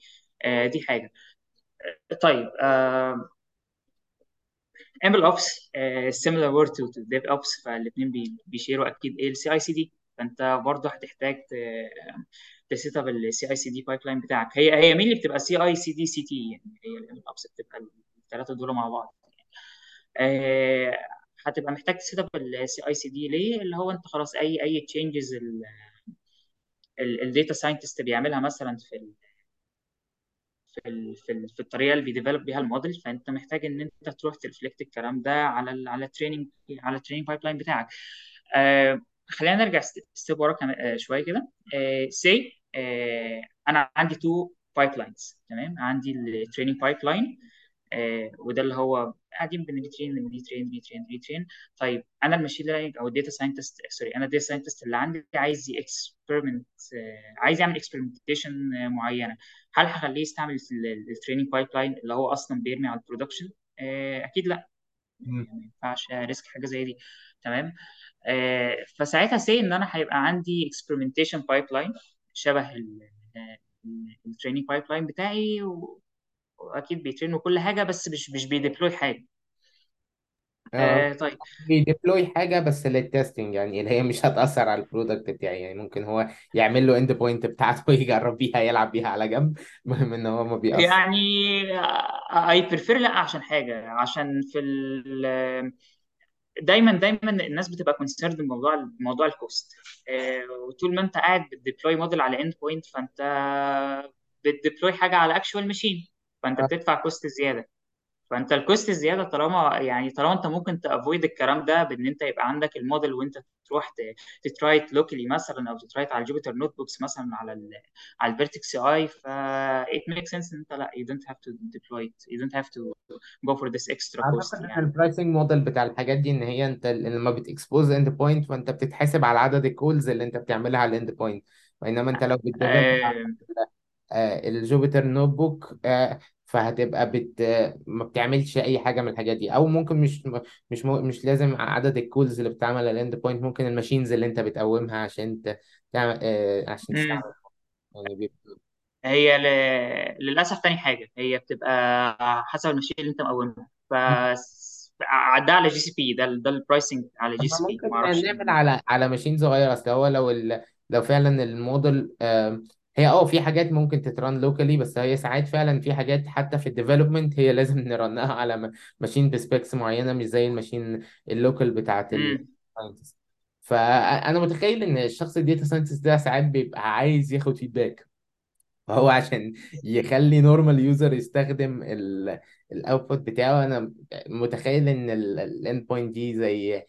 آه، دي حاجة. طيب آه، Ops آه، similar word to to Dev Ops فالاثنين بيشيروا أكيد إيه ال CI/CD فأنت برضه هتحتاج ت set up ال CI/CD pipeline بتاعك. هي هي مين اللي بتبقى سي اي سي دي سي تي يعني هي ال MLOps بتبقى الثلاثه دول مع بعض. آه، هتبقى محتاج ت set up ال CI/CD ليه؟ اللي هو أنت خلاص اي أي changes ال data scientist بيعملها مثلا في ال في ال في, ال في الطريقة اللي بي develop بيها الموديل فأنت محتاج إن أنت تروح ت reflect الكلام ده على ال على ال training على ال training pipeline بتاعك. آه خلينا نرجع step ورا كمان آه شوية كده. آه say آه أنا عندي two pipelines تمام؟ عندي ال training pipeline آه وده اللي هو قاعدين بنريترين بنريترين بنريترين بنريترين. طيب أنا ال machine learning أو ال data scientist sorry أنا ال data scientist اللي عندي عايز experiment آه عايز يعمل experimentation معينة. هل هخليه يستعمل ال training pipeline اللي هو أصلا بيرمي على ال production؟ آه أكيد لأ. مم. ما ينفعش risk حاجة زي دي. تمام؟ آه، فساعتها say إن أنا هيبقى عندي experimentation pipeline شبه ال training pipeline بتاعي و- واكيد بي train وكل حاجة بس مش مش بي deploy حاجة. آه. آه طيب. بي deploy حاجة بس لل testing يعني اللي هي مش هتأثر على ال product بتاعي. يعني ممكن هو يعمل له endpoint بتاعته ويجرب بيها يلعب بيها على جنب. المهم إن هو ما بيأثر. يعني I prefer لا عشان حاجة. عشان في ال دايما دايما الناس بتبقى concerned بموضوع موضوع ال cost آه، وطول ما أنت قاعد بت deploy model على endpoint فأنت بت deploy حاجة على actual machine فأنت بتدفع cost زيادة. فأنت ال cost الزياده طالما يعني طالما أنت ممكن ت avoid الكلام ده بإن أنت يبقى عندك الموديل وأنت تروح ت iterate locally مثلا أو ت iterate على ال Jupyter notebooks مثلا على ال على ال Vertex AI ف it makes sense إن أنت لأ you don't have to deploy it you don't have to go for this extra cost يعني. ال pricing model بتاع الحاجات دي إن هي أنت لما بت expose endpoint فأنت بتتحاسب على عدد ال calls اللي أنت بتعملها على ال endpoint بينما أنت لو بت develop آه، آه، ال Jupyter notebook آه، فهتبقى بت ما بتعملش أي حاجة من الحاجات دي. أو ممكن مش مش مش لازم عدد ال calls اللي بتتعمل على ال endpoint ممكن ال machines اللي أنت بتقومها عشان ت- تعمل آه، عشان مم. تستعمل. يعني هي ل... للأسف تاني حاجة. هي بتبقى حسب الماشين اللي أنت مقومها. ف عدها على جي سي بي ده ده البرايسنج على طب جي ما سي بي ممكن ما أعرفش نعمل على على ماشين صغيرة. أصل هو لو ال... لو فعلا الموديل هي آه في حاجات ممكن تتران لوكالي بس هي ساعات فعلا في حاجات حتى في الديفلوبمنت هي لازم نرنها على ماشين بسبيكس معينة مش زي الماشين ال local بتاعت ال. فأنا متخيل إن الشخص ال data scientist ده ساعات بيبقى عايز ياخد feedback فهو عشان يخلي normal user يستخدم ال output بتاعه أنا متخيل إن ال endpoint دي زي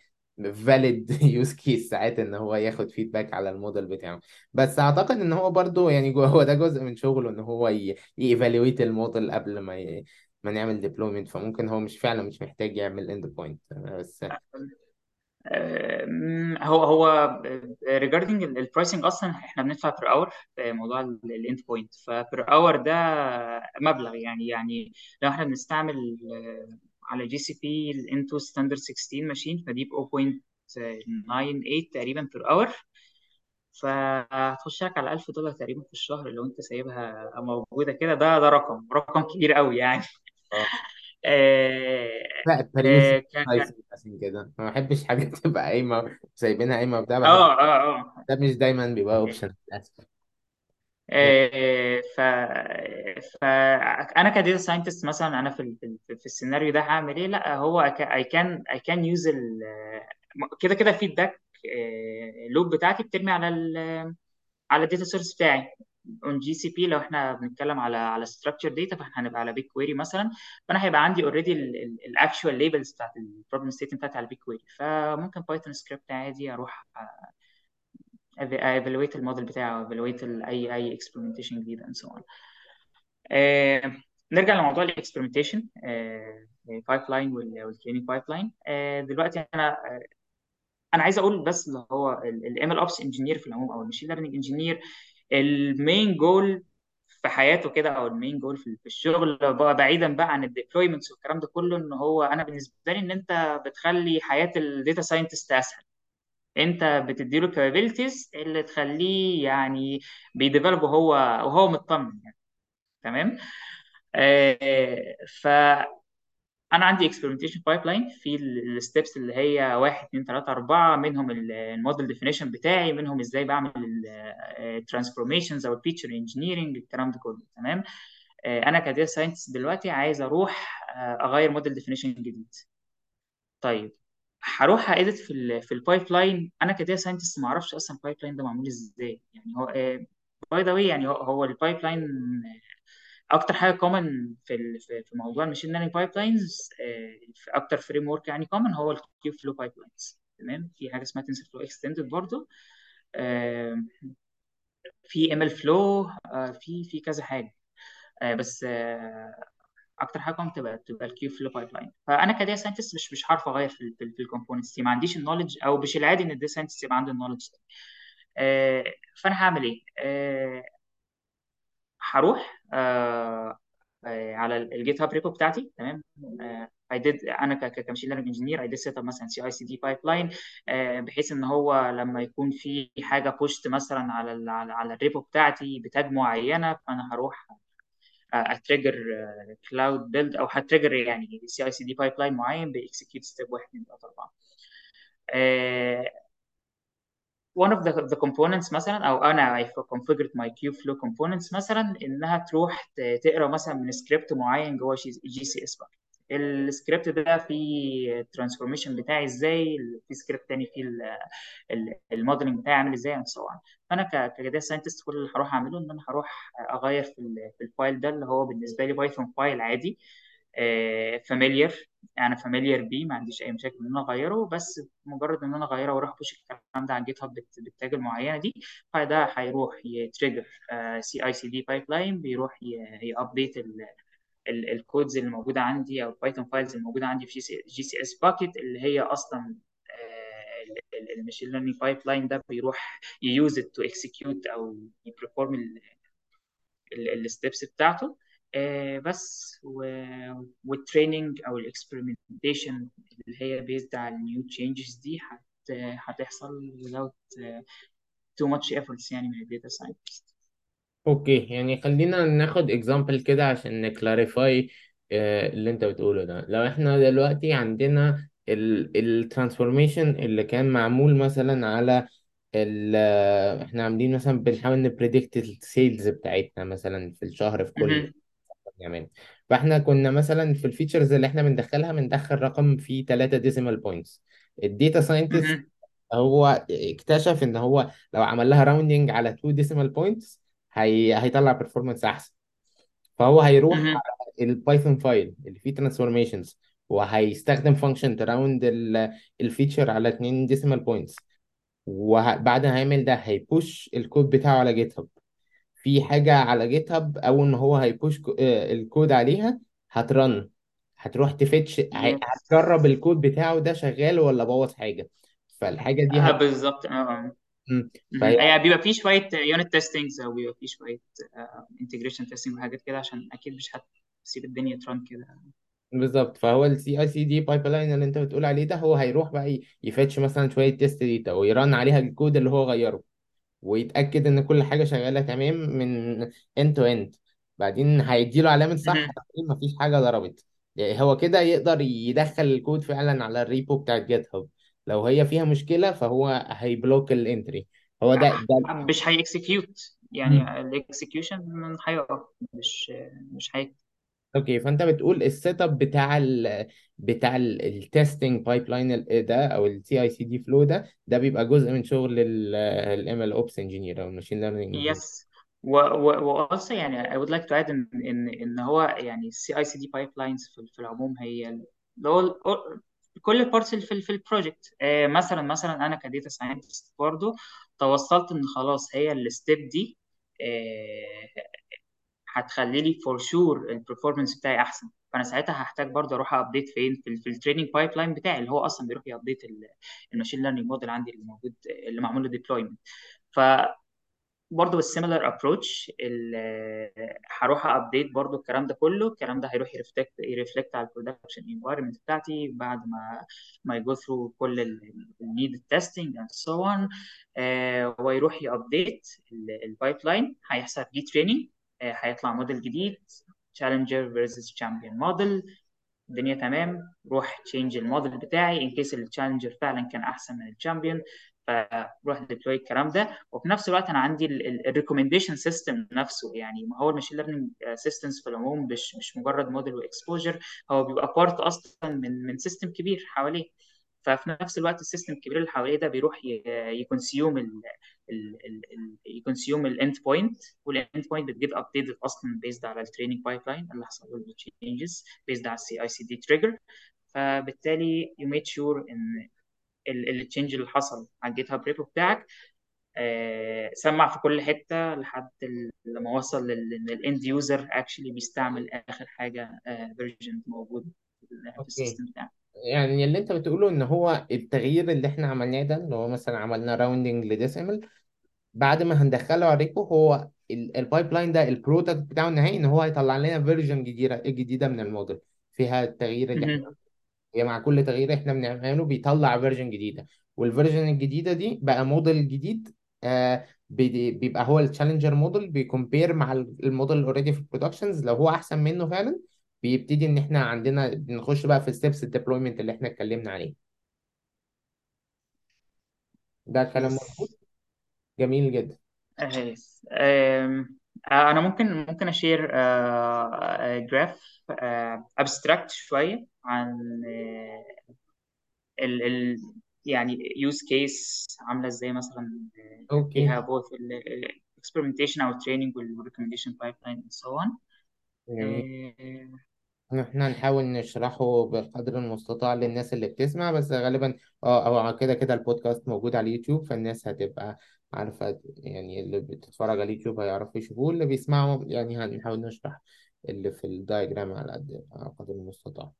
valid use case ساعات إن هو ياخد feedback على الموديل بتاعه. بس أعتقد إن هو برضو يعني هو ده جزء من شغله إن هو ي evaluate ال model قبل ما ي... ما نعمل deployment فممكن هو مش فعلا مش محتاج يعمل endpoint بس أم، هو هو regarding ال pricing أصلا إحنا بندفع per hour موضوع ال endpoint ف per hour ده مبلغ يعني يعني لو إحنا بنستعمل آه، على GCP ال N2 standard 16 machine فدي ب 0.98 تقريبا per hour فهتخش لك على 1000 دولار تقريبا في الشهر لو أنت سايبها موجودة كده. ده ده رقم رقم كبير قوي يعني. آه، لا آه، ك ك nice عشان كده. ما بحبش حاجة تبقى قايمة سايبينها قايمة وبتاع آه آه آه. ده مش دايما بيبقى option للأسف. آه، ف فانا ك data scientist مثلا أنا في في ال- في السيناريو ده هعمل إيه؟ لأ هو I can I can use كده كده ال feedback loop بتاعتي بترمي على ال على ال data source بتاعي. on GCP لو إحنا بنتكلم على على structure data فإحنا هنبقى على BigQuery مثلا. فأنا هيبقى عندي already ال actual labels بتاعت ال problem statement بتاعتي على ال BigQuery فممكن Python script عادي أروح evaluate ال model بتاعه evaluate أي أي experimentation جديد so on. آه، نرجع لموضوع ال experimentation pipeline وال training pipeline دلوقتي أنا أنا عايز أقول بس اللي هو ال MLOps engineer في العموم أو ال machine learning engineer ال main goal في حياته كده أو ال main goal في الشغل بقى بعيدا بقى عن ال deployments والكلام ده كله إن هو أنا بالنسبة لي إن أنت بتخلي حياة ال data scientist أسهل. انت بتديله ال capabilities اللي تخليه يعني بي develop وهو وهو مطمن يعني. تمام؟ آه، فانا عندي experimentation pipeline في ال steps اللي هي 1 2 3 4 منهم ال model definition بتاعي منهم إزاي بعمل ال transformations أو ال feature engineering الكلام ده كله. تمام؟ آه، أنا ك data scientist دلوقتي عايز أروح آه، أغير model definition جديد. طيب هروح edit في ال في ال pipeline أنا ك data scientist ما أعرفش أصلا ال pipeline ده معمول إزاي. يعني هو by the way يعني هو هو ال pipeline أكتر حاجة common في في موضوع ال machine learning pipelines أكتر framework يعني common هو ال Kubeflow pipelines تمام؟ في حاجة اسمها TensorFlow Extended برضه آه، في MLflow في في كذا حاجة. آه، بس آه، أكتر حاجة common تبقى تبقى ال Kubeflow pipeline. فأنا ك data scientist مش مش عارف أغير في ال في ال components دي. ما عنديش ال knowledge أو مش العادي إن ال data scientist يبقى عنده ال knowledge دي. آه، فأنا هعمل إيه؟ آه، هروح آه، على ال GitHub repo بتاعتي. تمام؟ I did أنا ك machine learning engineer I did set up مثلا سي اي سي دي بايب لاين بحيث إن هو لما يكون في حاجة pushed مثلا على ال على, على ال repo بتاعتي ب tag معينة فأنا هروح أ trigger Cloud Build أو ه trigger يعني سي اي سي دي بايب لاين معين بي execute step 1 2 3 4 one of the, the components مثلا أو أنا I configured my Kubeflow components مثلا إنها تروح تقرأ مثلا من سكريبت معين جوه GCS bucket السكريبت ده فيه ال transformation بتاعي إزاي؟ في سكريبت تاني فيه ال modeling بتاعي عامل إزاي؟ so on. فأنا ك data scientist كل اللي هروح أعمله إن أنا هروح أغير في, ال- في ال file ده اللي هو بالنسبة لي Python file عادي familiar أنا familiar بيه ما عنديش أي مشاكل إن أنا أغيره بس مجرد إن أنا أغيره وأروح أ push الكلام ده على GitHub بال tag المعينه دي فده هيروح ي trigger CI/CD pipeline بيروح ي update ال codes اللي موجودة عندي أو ال Python files الموجوده عندي في GCS bucket اللي هي أصلا ال machine learning pipeline ده بيروح used to execute أو ي perform ال steps بتاعته. آه، بس وال training أو ال experimentation اللي هي based على ال new changes دي هت هتحصل without uh, too much efforts يعني من الداتا ساينتست أوكي يعني خلينا ناخد example كده عشان ن clarify اللي انت بتقوله ده. لو إحنا دلوقتي عندنا ال transformation اللي كان معمول مثلا على ال إحنا عاملين مثلا بنحاول ن predict ال sales بتاعتنا مثلا في الشهر في كل يعني. فاحنا كنا مثلا في ال features اللي إحنا بندخلها بندخل رقم فيه 3 decimal points ال data scientist هو اكتشف إن هو لو عمل لها rounding على 2 decimal points هي... هيطلع performance أحسن. فهو هيروح على ال Python file اللي فيه transformations وهيستخدم function ت round ال feature على 2 decimal points وبعد ما هيعمل ده هي push ال code بتاعه على GitHub في حاجة على GitHub أول ما هو هي push آه، الكود عليها هت run. هتروح ت fetch. هتجرب الكود بتاعه ده شغال ولا بوظ حاجة. فالحاجة دي آه هت... بالظبط. آه. مم. فهي يعني بيبقى فيه شوية unit testings أو بيبقى فيه شوية integration testing وحاجات كده عشان أكيد مش هتسيب الدنيا ت run كده. بالظبط. فهو ال CI/CD pipeline اللي أنت بتقول عليه ده هو هيروح بقى ي fetch مثلا شوية test data وي run عليها الكود اللي هو غيره ويتأكد إن كل حاجة شغالة تمام من end to end. بعدين هيديله علامة صح مهم. لو مفيش حاجة ضربت. يعني هو كده يقدر يدخل الكود فعلا على ال repo بتاع GitHub لو هي فيها مشكلة فهو هي block ال entry هو ده ده مش هي execute. يعني ال execution هيقف مش مش هي okay فأنت بتقول ال setup بتاع ال بتاع ال testing pipeline ده أو ال CI/CD فلو ده ده بيبقى جزء من شغل ال MLOps engineer أو ال machine learning yes و و also يعني I would like to add إن إن إن هو يعني ال CI/CD pipelines في العموم هي اللي هو كل ال parts اللي في في ال project آه مثلا مثلا أنا ك data scientist برضه توصلت إن خلاص هي ال step دي هتخلي لي for sure ال performance بتاعي أحسن. فأنا ساعتها هحتاج برضه أروح update فين؟ في, في ال training pipeline بتاعي اللي هو أصلا بيروح ي update ال machine learning model عندي اللي موجود اللي معمول له deployment برضه بال similar approach هروح update برضه الكلام ده كله الكلام ده هيروح ي reflect ي reflect على ال production environment بتاعتي بعد ما ما ي go through كل ال needed testing and so on ويروح ي update ال pipeline هيحصل retraining هيطلع موديل جديد. challenger versus champion model الدنيا تمام. روح change ال model بتاعي in case ال challenger فعلا كان أحسن من ال champion فروح deploy الكلام ده. وفي نفس الوقت أنا عندي ال recommendation system نفسه يعني ما هو ال machine learning systems في العموم مش مش مجرد model و exposure هو بيبقى part أصلا من من system كبير حواليه. ففي نفس الوقت ال system الكبير اللي حواليه ده بيروح ي consume ي consume ال endpoint وال endpoint بتجيب update أصلا based على ال training pipeline اللي حصل له changes based على ال CI/CD trigger فبالتالي you made sure إن ال change اللي حصل على ال GitHub repo بتاعك آه، سمع في كل حتة لحد لما وصل لأن ال end user actually بيستعمل آخر حاجة version موجود في okay. ال system بتاعه يعني اللي أنت بتقوله إن هو التغيير اللي إحنا عملناه ده اللي هو مثلا عملنا rounding ل decimal بعد ما هندخله على ال repo هو ال pipeline ده ال product بتاعه النهائي إن هو هيطلع لنا version جديده جديدة من الموديل فيها التغيير اللي إحنا. هي مع كل تغيير إحنا بنعمله بيطلع version جديدة. وال version الجديدة دي بقى موديل جديد آه بي- بيبقى هو ال challenger model بي compare مع ال model already في ال productions لو هو أحسن منه فعلا بيبتدي إن إحنا عندنا بنخش بقى في steps ال deployment اللي إحنا اتكلمنا عليه. ده كلام مظبوط؟ جميل جدا. أم، أنا ممكن ممكن أ share graph abstract شوية. عن آه، ال ال يعني use case عاملة إزاي مثلا آه، okay. فيها both ال experimentation أو training وال recommendation pipeline and so on. جميل. آه، إحنا هنحاول نشرحه بقدر المستطاع للناس اللي بتسمع بس غالبا آه أو كده كده البودكاست موجود على اليوتيوب فالناس هتبقى عارفة يعني اللي بتتفرج على اليوتيوب هيعرفوا يشوفوه اللي بيسمعوا يعني هنحاول نشرح اللي في ال diagram على قد على قدر المستطاع.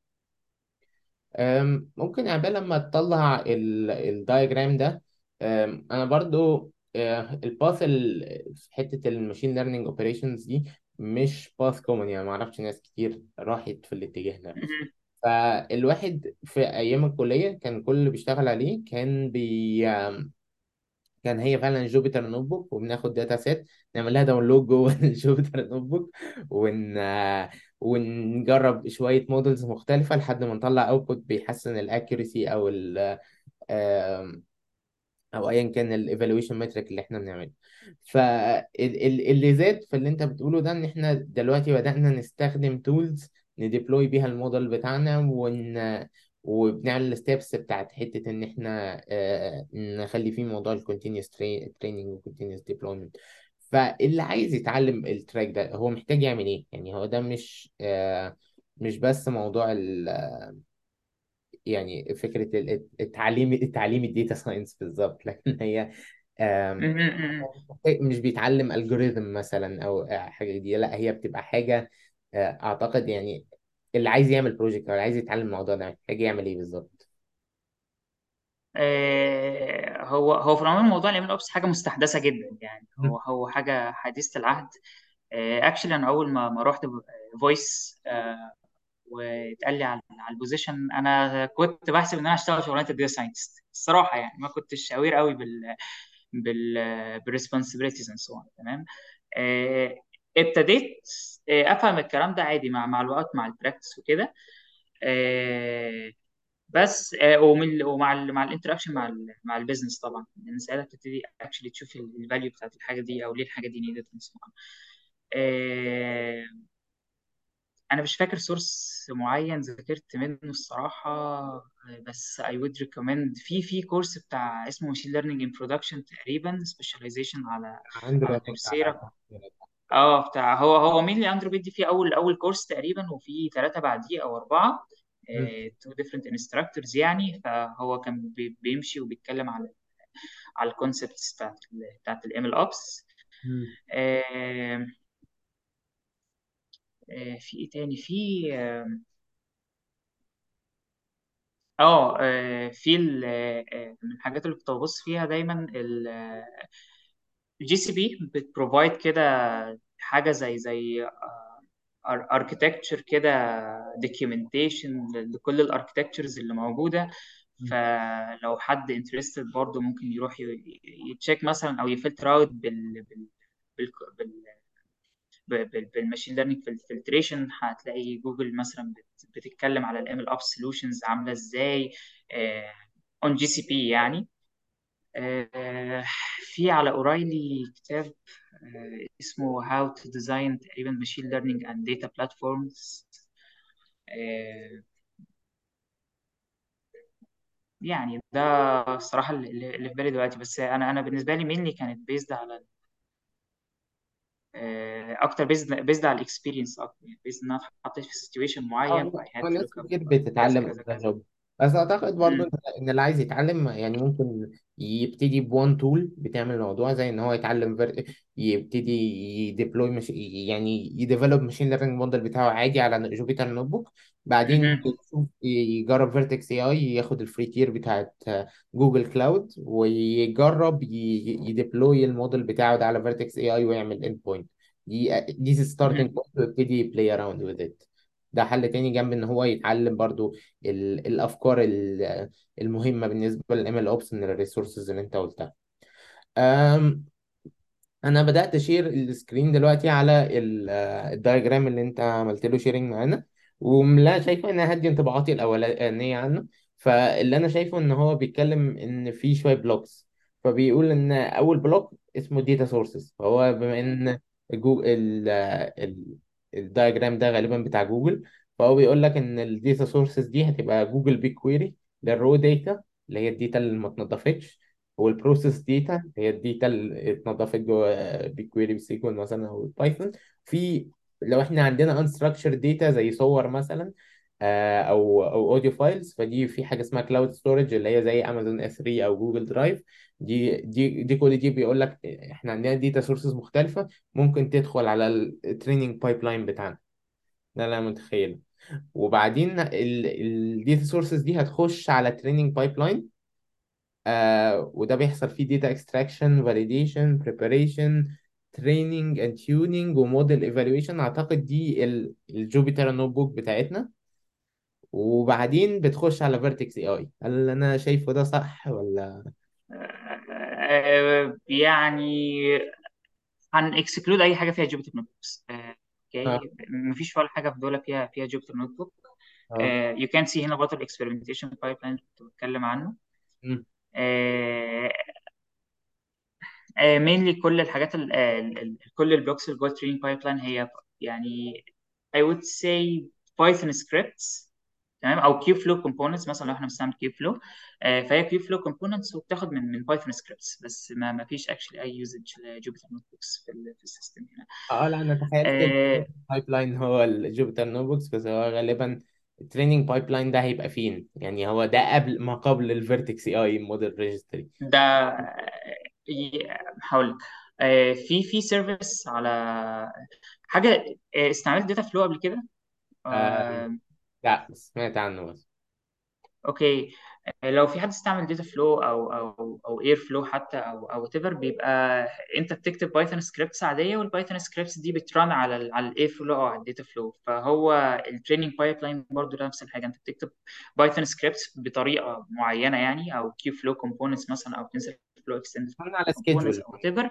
أم، ممكن عبال لما تطلع ال- diagram ده أم، أنا برضو أه، ال path ال- في حتة ال machine learning operations دي مش path common يعني ما أعرفش ناس كتير راحت في الاتجاه ده مهم. فالواحد في أيام الكلية كان كل اللي بيشتغل عليه كان بي كان هي فعلا Jupyter notebook وبناخد data set نعمل لها download جوه ال Jupyter notebook و ن ونجرب شوية models مختلفة لحد ما نطلع output بيحسن ال accuracy أو ال أو ايا كان ال evaluation metric اللي إحنا بنعمله. فاللي زاد في اللي أنت بتقوله ده إن إحنا دلوقتي بدأنا نستخدم tools ن deploy بيها الموديل بتاعنا و ن وبنعمل ال steps بتاعت حتة إن إحنا آه، نخلي فيه موضوع ال continuous training وال continuous deployment فاللي عايز يتعلم ال track ده هو محتاج يعمل إيه؟ يعني هو ده مش آه، مش بس موضوع ال يعني فكرة ال- التعليم التعليم ال data science بالظبط. لكن هي. مش بيتعلم algorithm مثلا أو حاجة دي لا هي بتبقى حاجة آه، أعتقد يعني اللي عايز يعمل project أو اللي عايز يتعلم الموضوع ده محتاج يعمل إيه بالظبط؟ آه، هو هو في العموم موضوع ال MLOps حاجة مستحدثة جدا يعني. هو. هو حاجة حديثة العهد. actually أنا أول ما ما رحت فويس واتقال لي على على ال position أنا كنت بحسب إن أنا هشتغل شغلانة ال data scientist الصراحة يعني ما كنتش aware قوي بال بال بال responsibilities and so تمام؟ آه، ابتديت آه، افهم الكلام ده عادي مع مع الوقت مع ال practice وكده. آه، بس آه، ومن ومع مع ال interaction مع ال مع ال business طبعا. لأن ساعتها بتبتدي actually تشوف ال value بتاعت الحاجة دي أو ليه الحاجة دي needed أنا مش فاكر source معين ذاكرت منه الصراحة بس I would recommend في في course بتاع اسمه machine learning in production تقريبا specialization على على Coursera. آه بتاع هو هو مين اللي أندرو بيدي فيه أول أول course تقريبا وفي ثلاثة بعديه أو أربعة. two different instructors يعني فهو كان بي- بيمشي وبيتكلم على على ال concepts بتاعت ال بتاعت ال MLOps مم. في إيه تاني في آه آه، في ال- آه، آه، من الحاجات اللي كنت ببص فيها دايما ال GCP بت provide كده حاجة زي زي architecture كده documentation لكل ال architectures اللي موجودة. فلو حد interested برضه ممكن يروح ي check مثلا أو يفلتر out بال بال بال بال- بال- بال machine learning filtration هتلاقي جوجل مثلا بت- بتتكلم على ال MLOps solutions عاملة إزاي on GCP يعني. آه، في على O'Reilly كتاب آه، اسمه How to Design تقريبا Machine Learning and Data Platforms. آه، يعني ده الصراحة اللي في بالي دلوقتي. بس أنا أنا بالنسبة لي mainly كانت based على آه، أكتر based based على ال experience أكتر. يعني based إن أنا اتحطيت في situation معين ناس كتير بتتعلم كذا كذا. بس أعتقد برضو إن مم. إن اللي عايز يتعلم يعني ممكن يبتدي ب one tool بتعمل الموضوع زي إن هو يتعلم فر... يبتدي ي deploy مش... يعني ي develop machine learning model بتاعه عادي على Jupyter notebook بعدين. يشوف يجرب Vertex AI ياخد ال free tier بتاعت Google Cloud ويجرب ي... ي deploy ال model بتاعه ده على Vertex AI ويعمل endpoint دي دي starting. point ويبتدي play around with it ده حل تاني جنب إن هو يتعلم برضو ال- الأفكار ال- المهمة بالنسبة لل MLOps من ال resources اللي أنت قلتها. أنا بدأت أ share ال screen دلوقتي على ال- diagram اللي أنت عملت له sharing معانا ولا شايفه إن هدي انطباعاتي الأولانية عنه. فاللي أنا شايفه إن هو بيتكلم إن في شوية blocks فبيقول إن أول block اسمه data sources فهو بما إن جوجل ال diagram ده غالبا بتاع جوجل. فهو بيقول لك إن ال data sources دي هتبقى Google BigQuery لل raw data اللي هي ال data اللي ما اتنضفتش وال processed data هي ال data اللي اتنضفت جوه BigQuery ب SQL مثلا أو Python في لو إحنا عندنا unstructured data زي صور مثلا آه، أو أو audio files فدي في حاجة اسمها cloud storage اللي هي زي Amazon S3 أو Google Drive دي دي دي كل دي بيقول لك إحنا عندنا data sources مختلفة ممكن تدخل على ال training pipeline بتاعنا. ده أنا متخيله. وبعدين ال data sources دي هتخش على training pipeline وده بيحصل فيه data extraction validation preparation training and tuning و model evaluation أعتقد دي ال- ال Jupyter notebook بتاعتنا. وبعدين بتخش على Vertex AI هل أنا شايفه ده صح ولا آه، يعني هن exclude أي حاجة فيها Jupyter notebooks. آه okay؟ مفيش ولا حاجة في دول فيها فيها Jupyter notebook. You can see هنا برضه ال experimentation pipeline كنت بتكلم عنه. mainly كل الحاجات ال ال ال كل ال blocks اللي جوه ال training pipeline هي يعني I would say Python scripts. تمام؟ أو Kubeflow components مثلا لو إحنا بنستعمل Kubeflow فهي Kubeflow components وبتاخد من من Python scripts بس ما ما فيش actually أي usage ل Jupyter notebooks في ال في ال system هنا. آه لا أنا تخيلت آه، ال pipeline هو ال Jupyter notebooks بس هو غالبا ال training pipeline ده هيبقى فين؟ يعني هو ده قبل ما قبل ال Vertex AI model registry ده ي- هقول لك. آه، في في service على حاجة آه، استعملت Dataflow قبل كده؟ آه آه، لا سمعت عنه بس. Okay. لو في حد استعمل Dataflow أو أو أو Airflow حتى أو أو whatever بيبقى أنت بتكتب Python scripts عادية وال Python scripts دي بت run على ال على ال Airflow أو على ال Dataflow فهو ال training pipeline برضه نفس الحاجة. أنت بتكتب Python scripts بطريقة معينة يعني أو Kubeflow components مثلا أو TensorFlow Extended على components schedule أو whatever.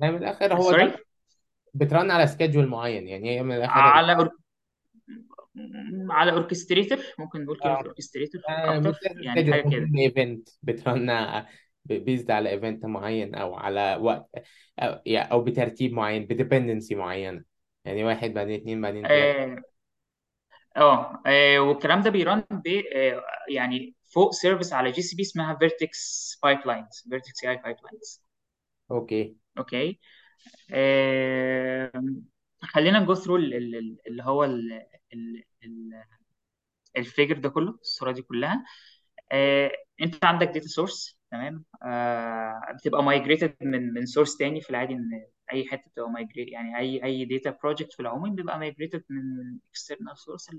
يعني من الآخر هو sorry بت run على schedule معين. يعني هي من الآخر ال- على على orchestrator ممكن نقول كلمة orchestrator آه، لازم يعني حاجة كده. event بت run based على event معين أو على وقت أو, يعني أو بترتيب معين ب dependency معينه يعني واحد بعدين اتنين بعدين آه، آه آه، والكلام ده بي run ب آه، يعني فوق service على GCP اسمها Vertex pipelines Vertex AI pipelines Okay. Okay. آه، خلينا ن go through اللي هو ال figure ده كله الصورة دي كلها. آه، انت عندك data source تمام؟ آه، بتبقى migrated من من source تاني في العادي إن أي حتة بتبقى migrate يعني أي أي data project في العموم بيبقى migrated من external source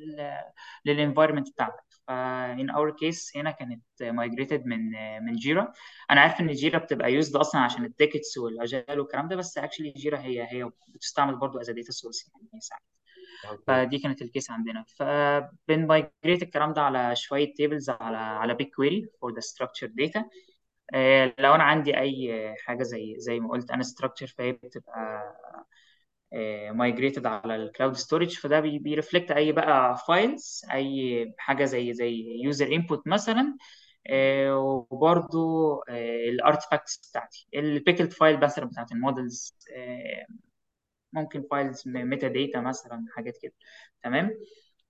لل environment بتاعتك. ف in our case هنا كانت migrated من من Jira أنا عارف إن Jira بتبقى used أصلا عشان ال tickets وال agile والكلام ده بس actually Jira هي هي بتستعمل برضو as data source يعني ساعات. فدي كانت ال case عندنا. فبن migrate الكلام ده على شوية tables على على BigQuery for the data. آه، لو أنا عندي أي حاجة زي زي ما قلت unstructured فهي بتبقى migrated على ال Cloud Storage فده بي reflect أي بقى files أي حاجة زي زي user input مثلا. آه، وبرضو ال artifacts بتاعتي ال pickled file مثلا بتاعت ال models. ممكن files metadata مثلا حاجات كده. تمام؟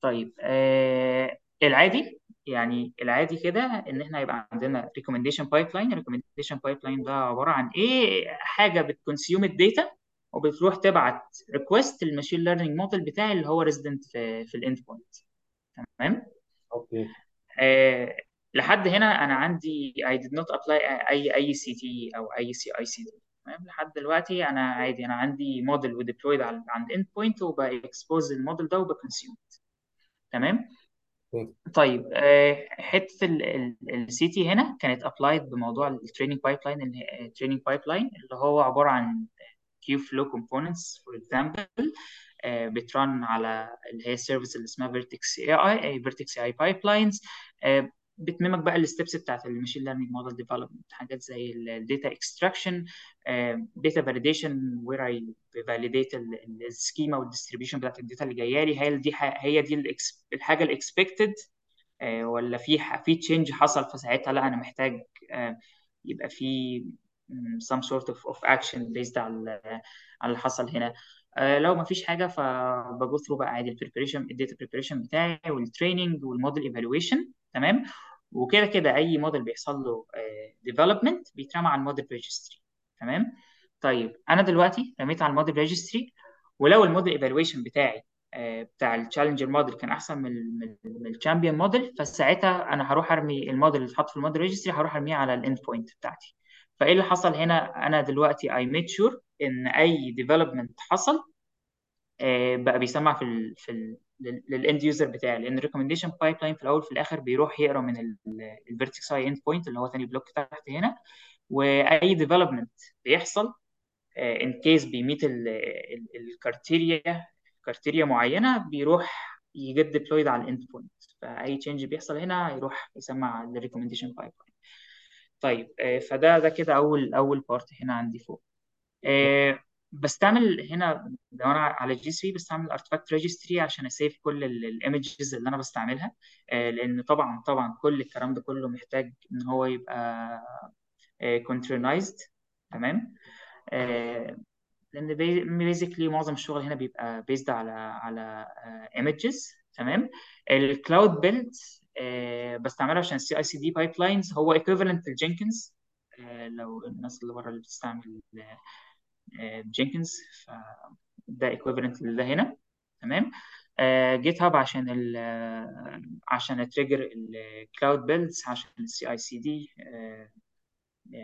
طيب آه العادي يعني العادي كده إن إحنا يبقى عندنا recommendation pipeline ال recommendation pipeline ده عبارة عن إيه؟ حاجة بت consume ال data وبتروح تبعت request لل machine learning model بتاعي اللي هو resident في, في ال endpoint تمام؟ Okay. آه، لحد هنا أنا عندي I did not apply أي أي CT أو أي CI CT تمام؟ لحد دلوقتي أنا عادي أنا عندي model و deployed عند endpoint وب expose ال model ده وب consume تمام؟ طيب آه، حتة ال CT هنا كانت applied بموضوع ال training pipeline ال training pipeline اللي هو عبارة عن Kubeflow components for example بت run على اللي هي ال service اللي اسمها Vertex AI Vertex AI pipelines بتممك بقى ال steps بتاعت ال machine learning model development حاجات زي ال data extraction data validation where I validate ال schema وال distribution بتاعت ال data اللي جاية لي. هل دي هي دي الحاجة ال expected ولا في في change حصل فساعتها لا أنا محتاج آه، يبقى في some sort of, of action based على على اللي حصل هنا. آه، لو ما فيش حاجة فب go through بقى عادي ال preparation ال data preparation بتاعي وال training وال model evaluation تمام؟ وكده كده أي موديل بيحصل له development بيترمى على ال model registry تمام؟ طيب أنا دلوقتي رميت على ال model registry ولو ال model evaluation بتاعي آه، بتاع ال challenger model كان أحسن من من ال champion model فساعتها أنا هروح أرمي الموديل اللي اتحط في ال model registry هروح أرميه على ال endpoint بتاعتي. فإيه اللي حصل هنا؟ أنا دلوقتي I made sure إن أي development حصل آه، بقى بيسمع في ال في ال لل end user بتاعي لأن ال recommendation pipeline في الأول في الآخر بيروح يقرأ من ال Vertex AI endpoint اللي هو تاني block تحت هنا وأي development بيحصل in case بي meet ال criteria criteria معينة بيروح يجيب deployed على ال endpoint فأي change بيحصل هنا يروح يسمع ال recommendation pipeline طيب آه، فده ده كده أول أول part هنا عندي فوق. آه، بستعمل هنا لو أنا على GCP بستعمل Artifact Registry عشان أ save كل ال images اللي أنا بستعملها. آه، لأن طبعا طبعا كل الكلام ده كله محتاج إن هو يبقى containerized تمام؟ آه، لأن basically معظم الشغل هنا بيبقى based على على images تمام؟ ال Cloud Build بستعمله عشان ال CI CD pipelines هو equivalent لل Jenkins لو الناس اللي بره اللي بتستعمل Jenkins فده equivalent لده هنا تمام؟ GitHub عشان ال عشان ا trigger ال Cloud Builds عشان ال CI CD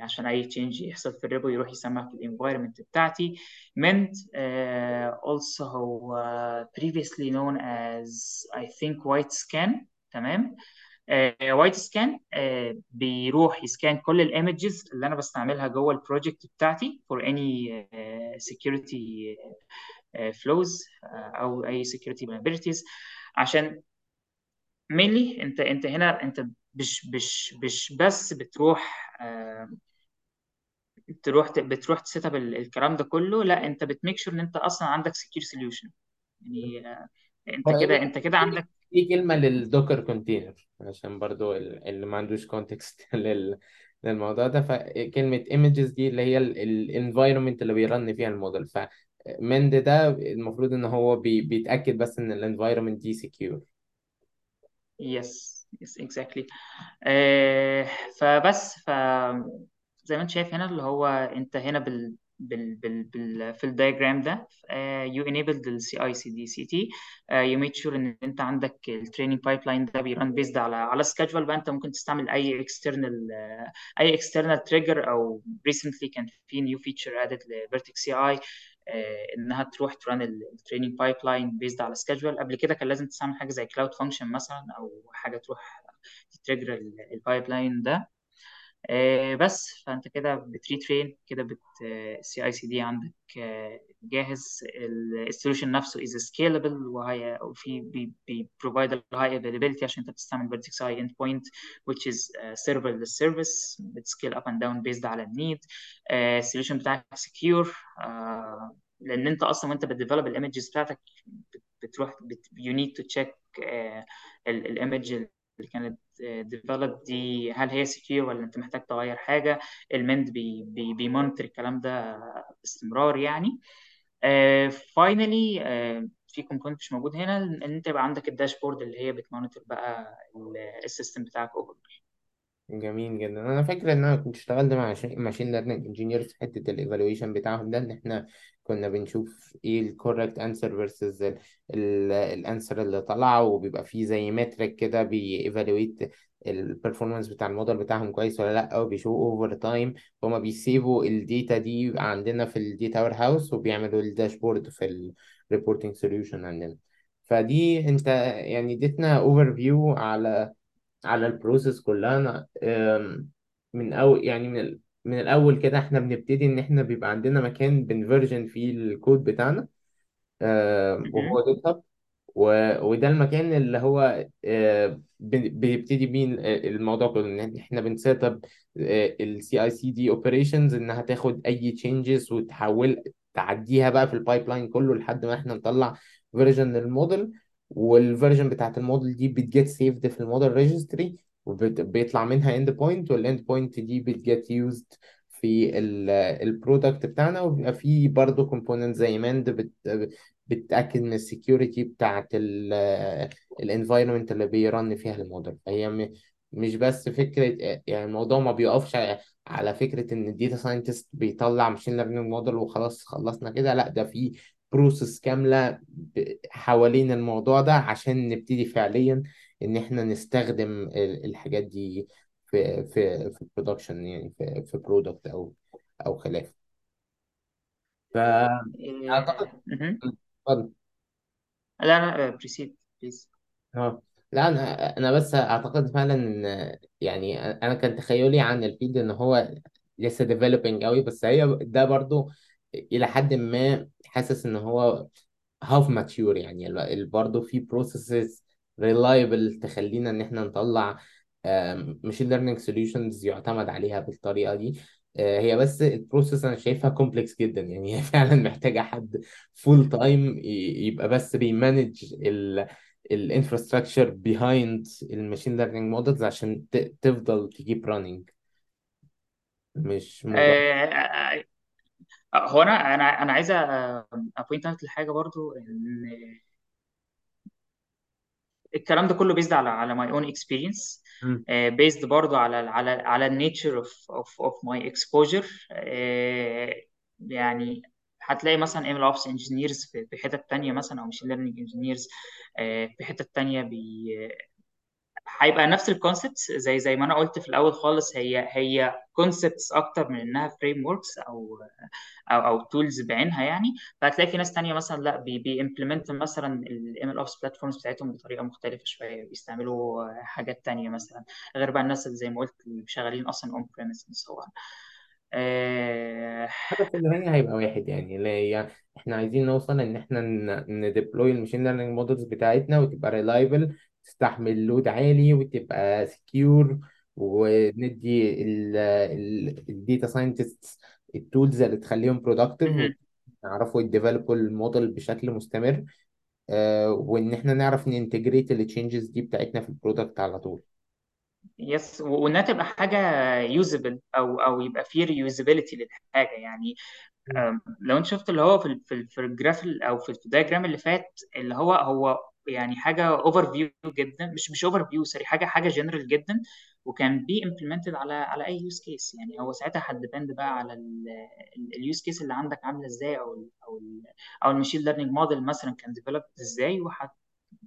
عشان أي change يحصل في ال repo يروح يسمع في ال environment بتاعتي. Mend uh, also هو previously known as I think white scan تمام؟ White Scan بيروح ي scan كل ال images اللي أنا بستعملها جوه ال project بتاعتي for any security uh, flows uh, أو أي security vulnerabilities. عشان mainly أنت أنت هنا أنت مش مش مش بس بتروح آه، تروح بتروح ت set up الكلام ده كله لا أنت بت make sure إن أنت أصلا عندك secure solution يعني آه، أنت كده أنت كده عندك في كلمة لل Docker container عشان برضو ال- اللي ما عندوش context لل للموضوع ده. فكلمة images دي اللي هي ال environment اللي بي run فيها الموديل. ف Mend ده المفروض إن هو بي بيتأكد بس إن ال environment دي secure. yes yes exactly فبس ف زي ما أنت شايف هنا اللي هو أنت هنا بال بال بال, بال في ال diagram ده you enabled ال CI CD CT you make sure إن أنت عندك ال training pipeline ده بي run based على على schedule بقى. أنت ممكن تستعمل أي external أي external trigger أو recently كان في new feature added ل Vertex AI إنها تروح ت run ال training pipeline based على schedule قبل كده كان لازم تستعمل حاجة زي Cloud Function مثلا أو حاجة تروح ت trigger ال pipeline ده. آه، بس فأنت كده بت retrain كده بت ال CI CD عندك آه، جاهز. ال solution نفسه is scalable وهي وفي بي بي provide a high availability عشان أنت بتستعمل Vertex AI endpoint which is uh, serverless service. بت scale up and down based على ال need ال solution بتاعك secure. آه، لأن أنت أصلا وأنت بت develop ال images بتاعتك بت- بتروح بت, you need to check ال image اللي كانت develop دي هل هي secure ولا أنت محتاج تغير حاجة؟ ال Mend بي بي بي monitor الكلام ده باستمرار يعني. finally في component مش موجود هنا إن أنت يبقى عندك ال dashboard اللي هي بت monitor بقى ال system بتاعك over جميل جدا. أنا فاكر إن أنا كنت اشتغلت مع machine learning engineers في حتة ال evaluation بتاعهم ده إن إحنا كنا بنشوف إيه ال correct answer versus ال answer اللي طلع وبيبقى فيه زي metric كده بي evaluate ال performance بتاع الموديل بتاعهم كويس ولا لأ وبيشوفوا over time هما بيسيبوا ال data دي عندنا في ال data warehouse وبيعملوا ال dashboard في ال reporting solution عندنا. فدي أنت يعني اديتنا overview على على ال process كلها آم، من أول يعني من ال- من الأول كده إحنا بنبتدي إن إحنا بيبقى عندنا مكان بن version فيه الكود بتاعنا وهو. GitHub و- وده المكان اللي هو آه، بن- بيبتدي بيه الموضوع كله إن إحنا بن set up ال CI CD operations إنها تاخد أي changes وتحول تعديها بقى في ال pipeline كله لحد ما إحنا نطلع version لل model وال version بتاعت الموديل دي بت get saved في ال model registry وبيطلع منها endpoint وال endpoint دي بت get used في ال product بتاعنا وبيبقى فيه برضه component زي Mend بت بتأكد من ال security بتاعت ال environment اللي بي run فيها الموديل. فهي م- مش بس فكرة يعني الموضوع ما بيقفش على فكرة إن ال data scientist بيطلع machine learning model وخلاص خلصنا كده لا ده في process كاملة حوالين الموضوع ده عشان نبتدي فعليا إن إحنا نستخدم ال- الحاجات دي في في في production يعني في في product أو أو خلافه فأعتقد إيه، مهم. اتفضل. لا لا proceed please آه لا أنا أنا بس أعتقد فعلا إن يعني أنا كان تخيلي عن ال field إن هو لسه developing قوي بس هي ده برضو إلى حد ما حاسس إن هو have matured يعني برضه في processes reliable تخلينا إن إحنا نطلع machine learning solutions يعتمد عليها بالطريقة دي. آه، هي بس ال process أنا شايفها complex جدا يعني هي فعلا محتاجة حد full time يبقى بس بي manage ال infrastructure behind ال machine learning models عشان تفضل ت keep running مش مجرد هو أنا أنا أنا عايز ا point out لحاجة برضو إن الكلام ده كله based على على my own experience مم. based برضو على على على ال nature of of of my exposure يعني هتلاقي مثلا MLOps engineers في حتت تانية مثلا أو machine learning engineers في حتت تانية بي هيبقى نفس ال concept زي زي ما أنا قلت في الأول خالص هي هي concepts أكتر من إنها frameworks أو أو أو tools بعينها يعني. فهتلاقي في ناس تانية مثلا لأ بي بي implement مثلا ال MLOps platforms بتاعتهم بطريقة مختلفة شوية بيستعملوا حاجات تانية مثلا غير بقى الناس اللي زي ما قلت اللي شغالين أصلا on-prem so بس النهاية هيبقى واحد يعني يعني إحنا عايزين نوصل إن إحنا ن deploy ال machine learning models بتاعتنا وتبقى reliable تستحمل load عالي وتبقى secure وندي ال data scientist ال tools اللي تخليهم productive ويعرفوا ي develop وا ال model بشكل مستمر آه، وإن إحنا نعرف ن integrate ال changes دي بتاعتنا في ال product على طول. yes وإنها تبقى حاجة usable أو أو يبقى فيه reusability للحاجة. يعني لو أنت شفت اللي هو في ال- في ال- في ال graph ال- أو في ال diagram اللي فات اللي هو هو يعني حاجة overview جدا مش مش overview sorry حاجة حاجة جنرال جدا وكان be implemented على على أي use case يعني هو ساعتها هت depend بقى على ال use case اللي عندك عاملة إزاي أو ال أو ال أو ال machine learning model مثلا كان developed إزاي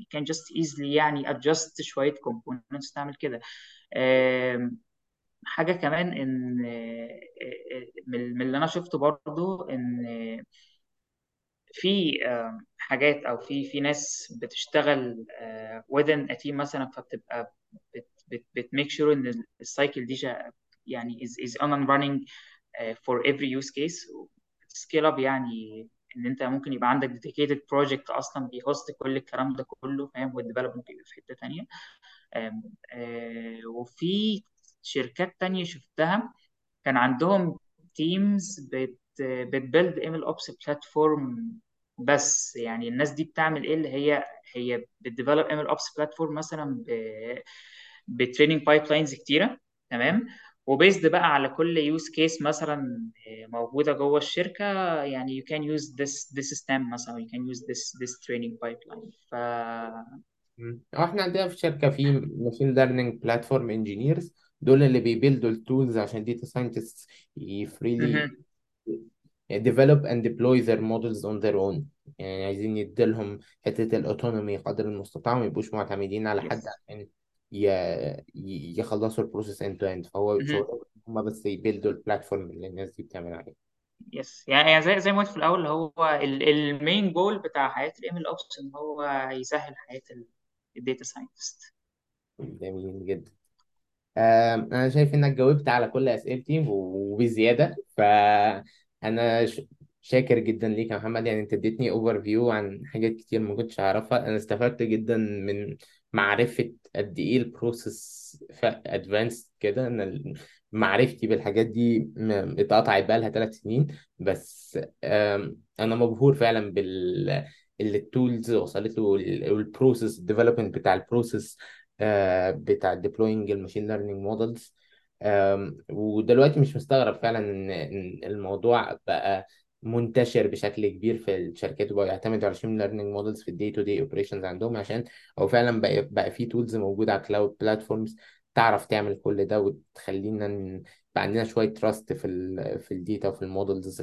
you can just easily يعني adjust شوية components تعمل كده. حاجة كمان إن آه، آه، من من اللي أنا شفته برضو إن في آه، حاجات أو في في ناس بتشتغل آه، within a team مثلا فبتبقى بت make sure إن ال cycle دي يعني is is on and running آه، for every use case. scale up يعني إن أنت ممكن يبقى عندك dedicated project أصلا بي host كل الكلام ده كله فاهم؟ وال development يبقى في حتة تانية. آم، آه، وفي شركات تانية شفتها كان عندهم teams بت بت build MLOps platform بس يعني الناس دي بتعمل إيه اللي هي هي بت develop MLOps platform مثلا ب training pipelines كتيرة تمام و based بقى على كل use case مثلا موجودة جوه الشركة يعني you can use this this system مثلا you can use this this training pipeline ف مم. آه إحنا عندنا في الشركة في machine learning platform engineers دول اللي بي build وا ال tools عشان data scientist ي freely. Develop and deploy their models on their own. يعني عايزين يديلهم حتة ال autonomy قدر المستطاع وما يبقوش معتمدين على حد عشان يخلصوا ال process end to end. فهو هم بس ي build وا ال platform اللي الناس دي بتعمل عليه. yes يعني يعني زي زي ما قلت في الأول هو ال main goal بتاع حياة ال MLOps إن هو يسهل حياة ال data scientist جميل جدا. أنا شايف إنك جاوبت على كل أسئلتي وبزيادة. ش... شاكر جدا ليك يا محمد يعني أنت اديتني overview عن حاجات كتير ما كنتش أعرفها. أنا استفدت جدا من معرفة قد إيه ال process advanced كده ال- معرفتي بالحاجات دي اتقطعت بقى لها ثلاث سنين. بس أنا مبهور فعلا بال اللي ال tools وصلت له وال process ال development بتاع ال process آه، بتاع deploying ال machine learning models ودلوقتي مش مستغرب فعلا إن الموضوع بقى منتشر بشكل كبير في الشركات وبقوا يعتمدوا على ال machine learning models في ال day to day operations عندهم عشان هو فعلا بقى بقى في tools موجودة على cloud platforms تعرف تعمل كل ده وتخلينا بقى عندنا شوية trust في ال في ال data وفي ال models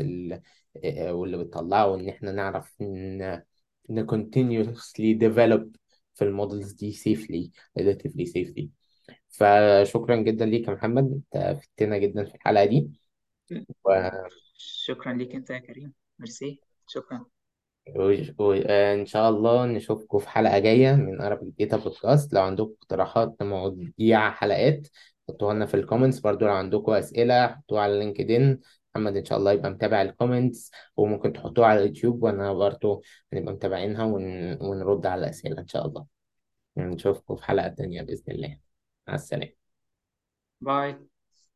واللي بتطلعه وإن إحنا نعرف ن ن continuously develop في ال models دي safely relatively safely. فشكرا جدا ليك يا محمد أنت فدتنا جدا في الحلقة دي. شكرا ليك أنت يا كريم. ميرسي. شكرا. وإن شاء الله نشوفكم في حلقة جاية من Arabic Data Podcast. لو عندكم اقتراحات لمواضيع حلقات حطوها لنا في ال comments برضو لو عندكم أسئلة حطوها على LinkedIn. محمد إن شاء الله يبقى متابع ال comments وممكن تحطوها على اليوتيوب وأنا برضو هنبقى متابعينها ون... ونرد على الأسئلة إن شاء الله. نشوفكم في حلقة تانية بإذن الله. مع السلامة باي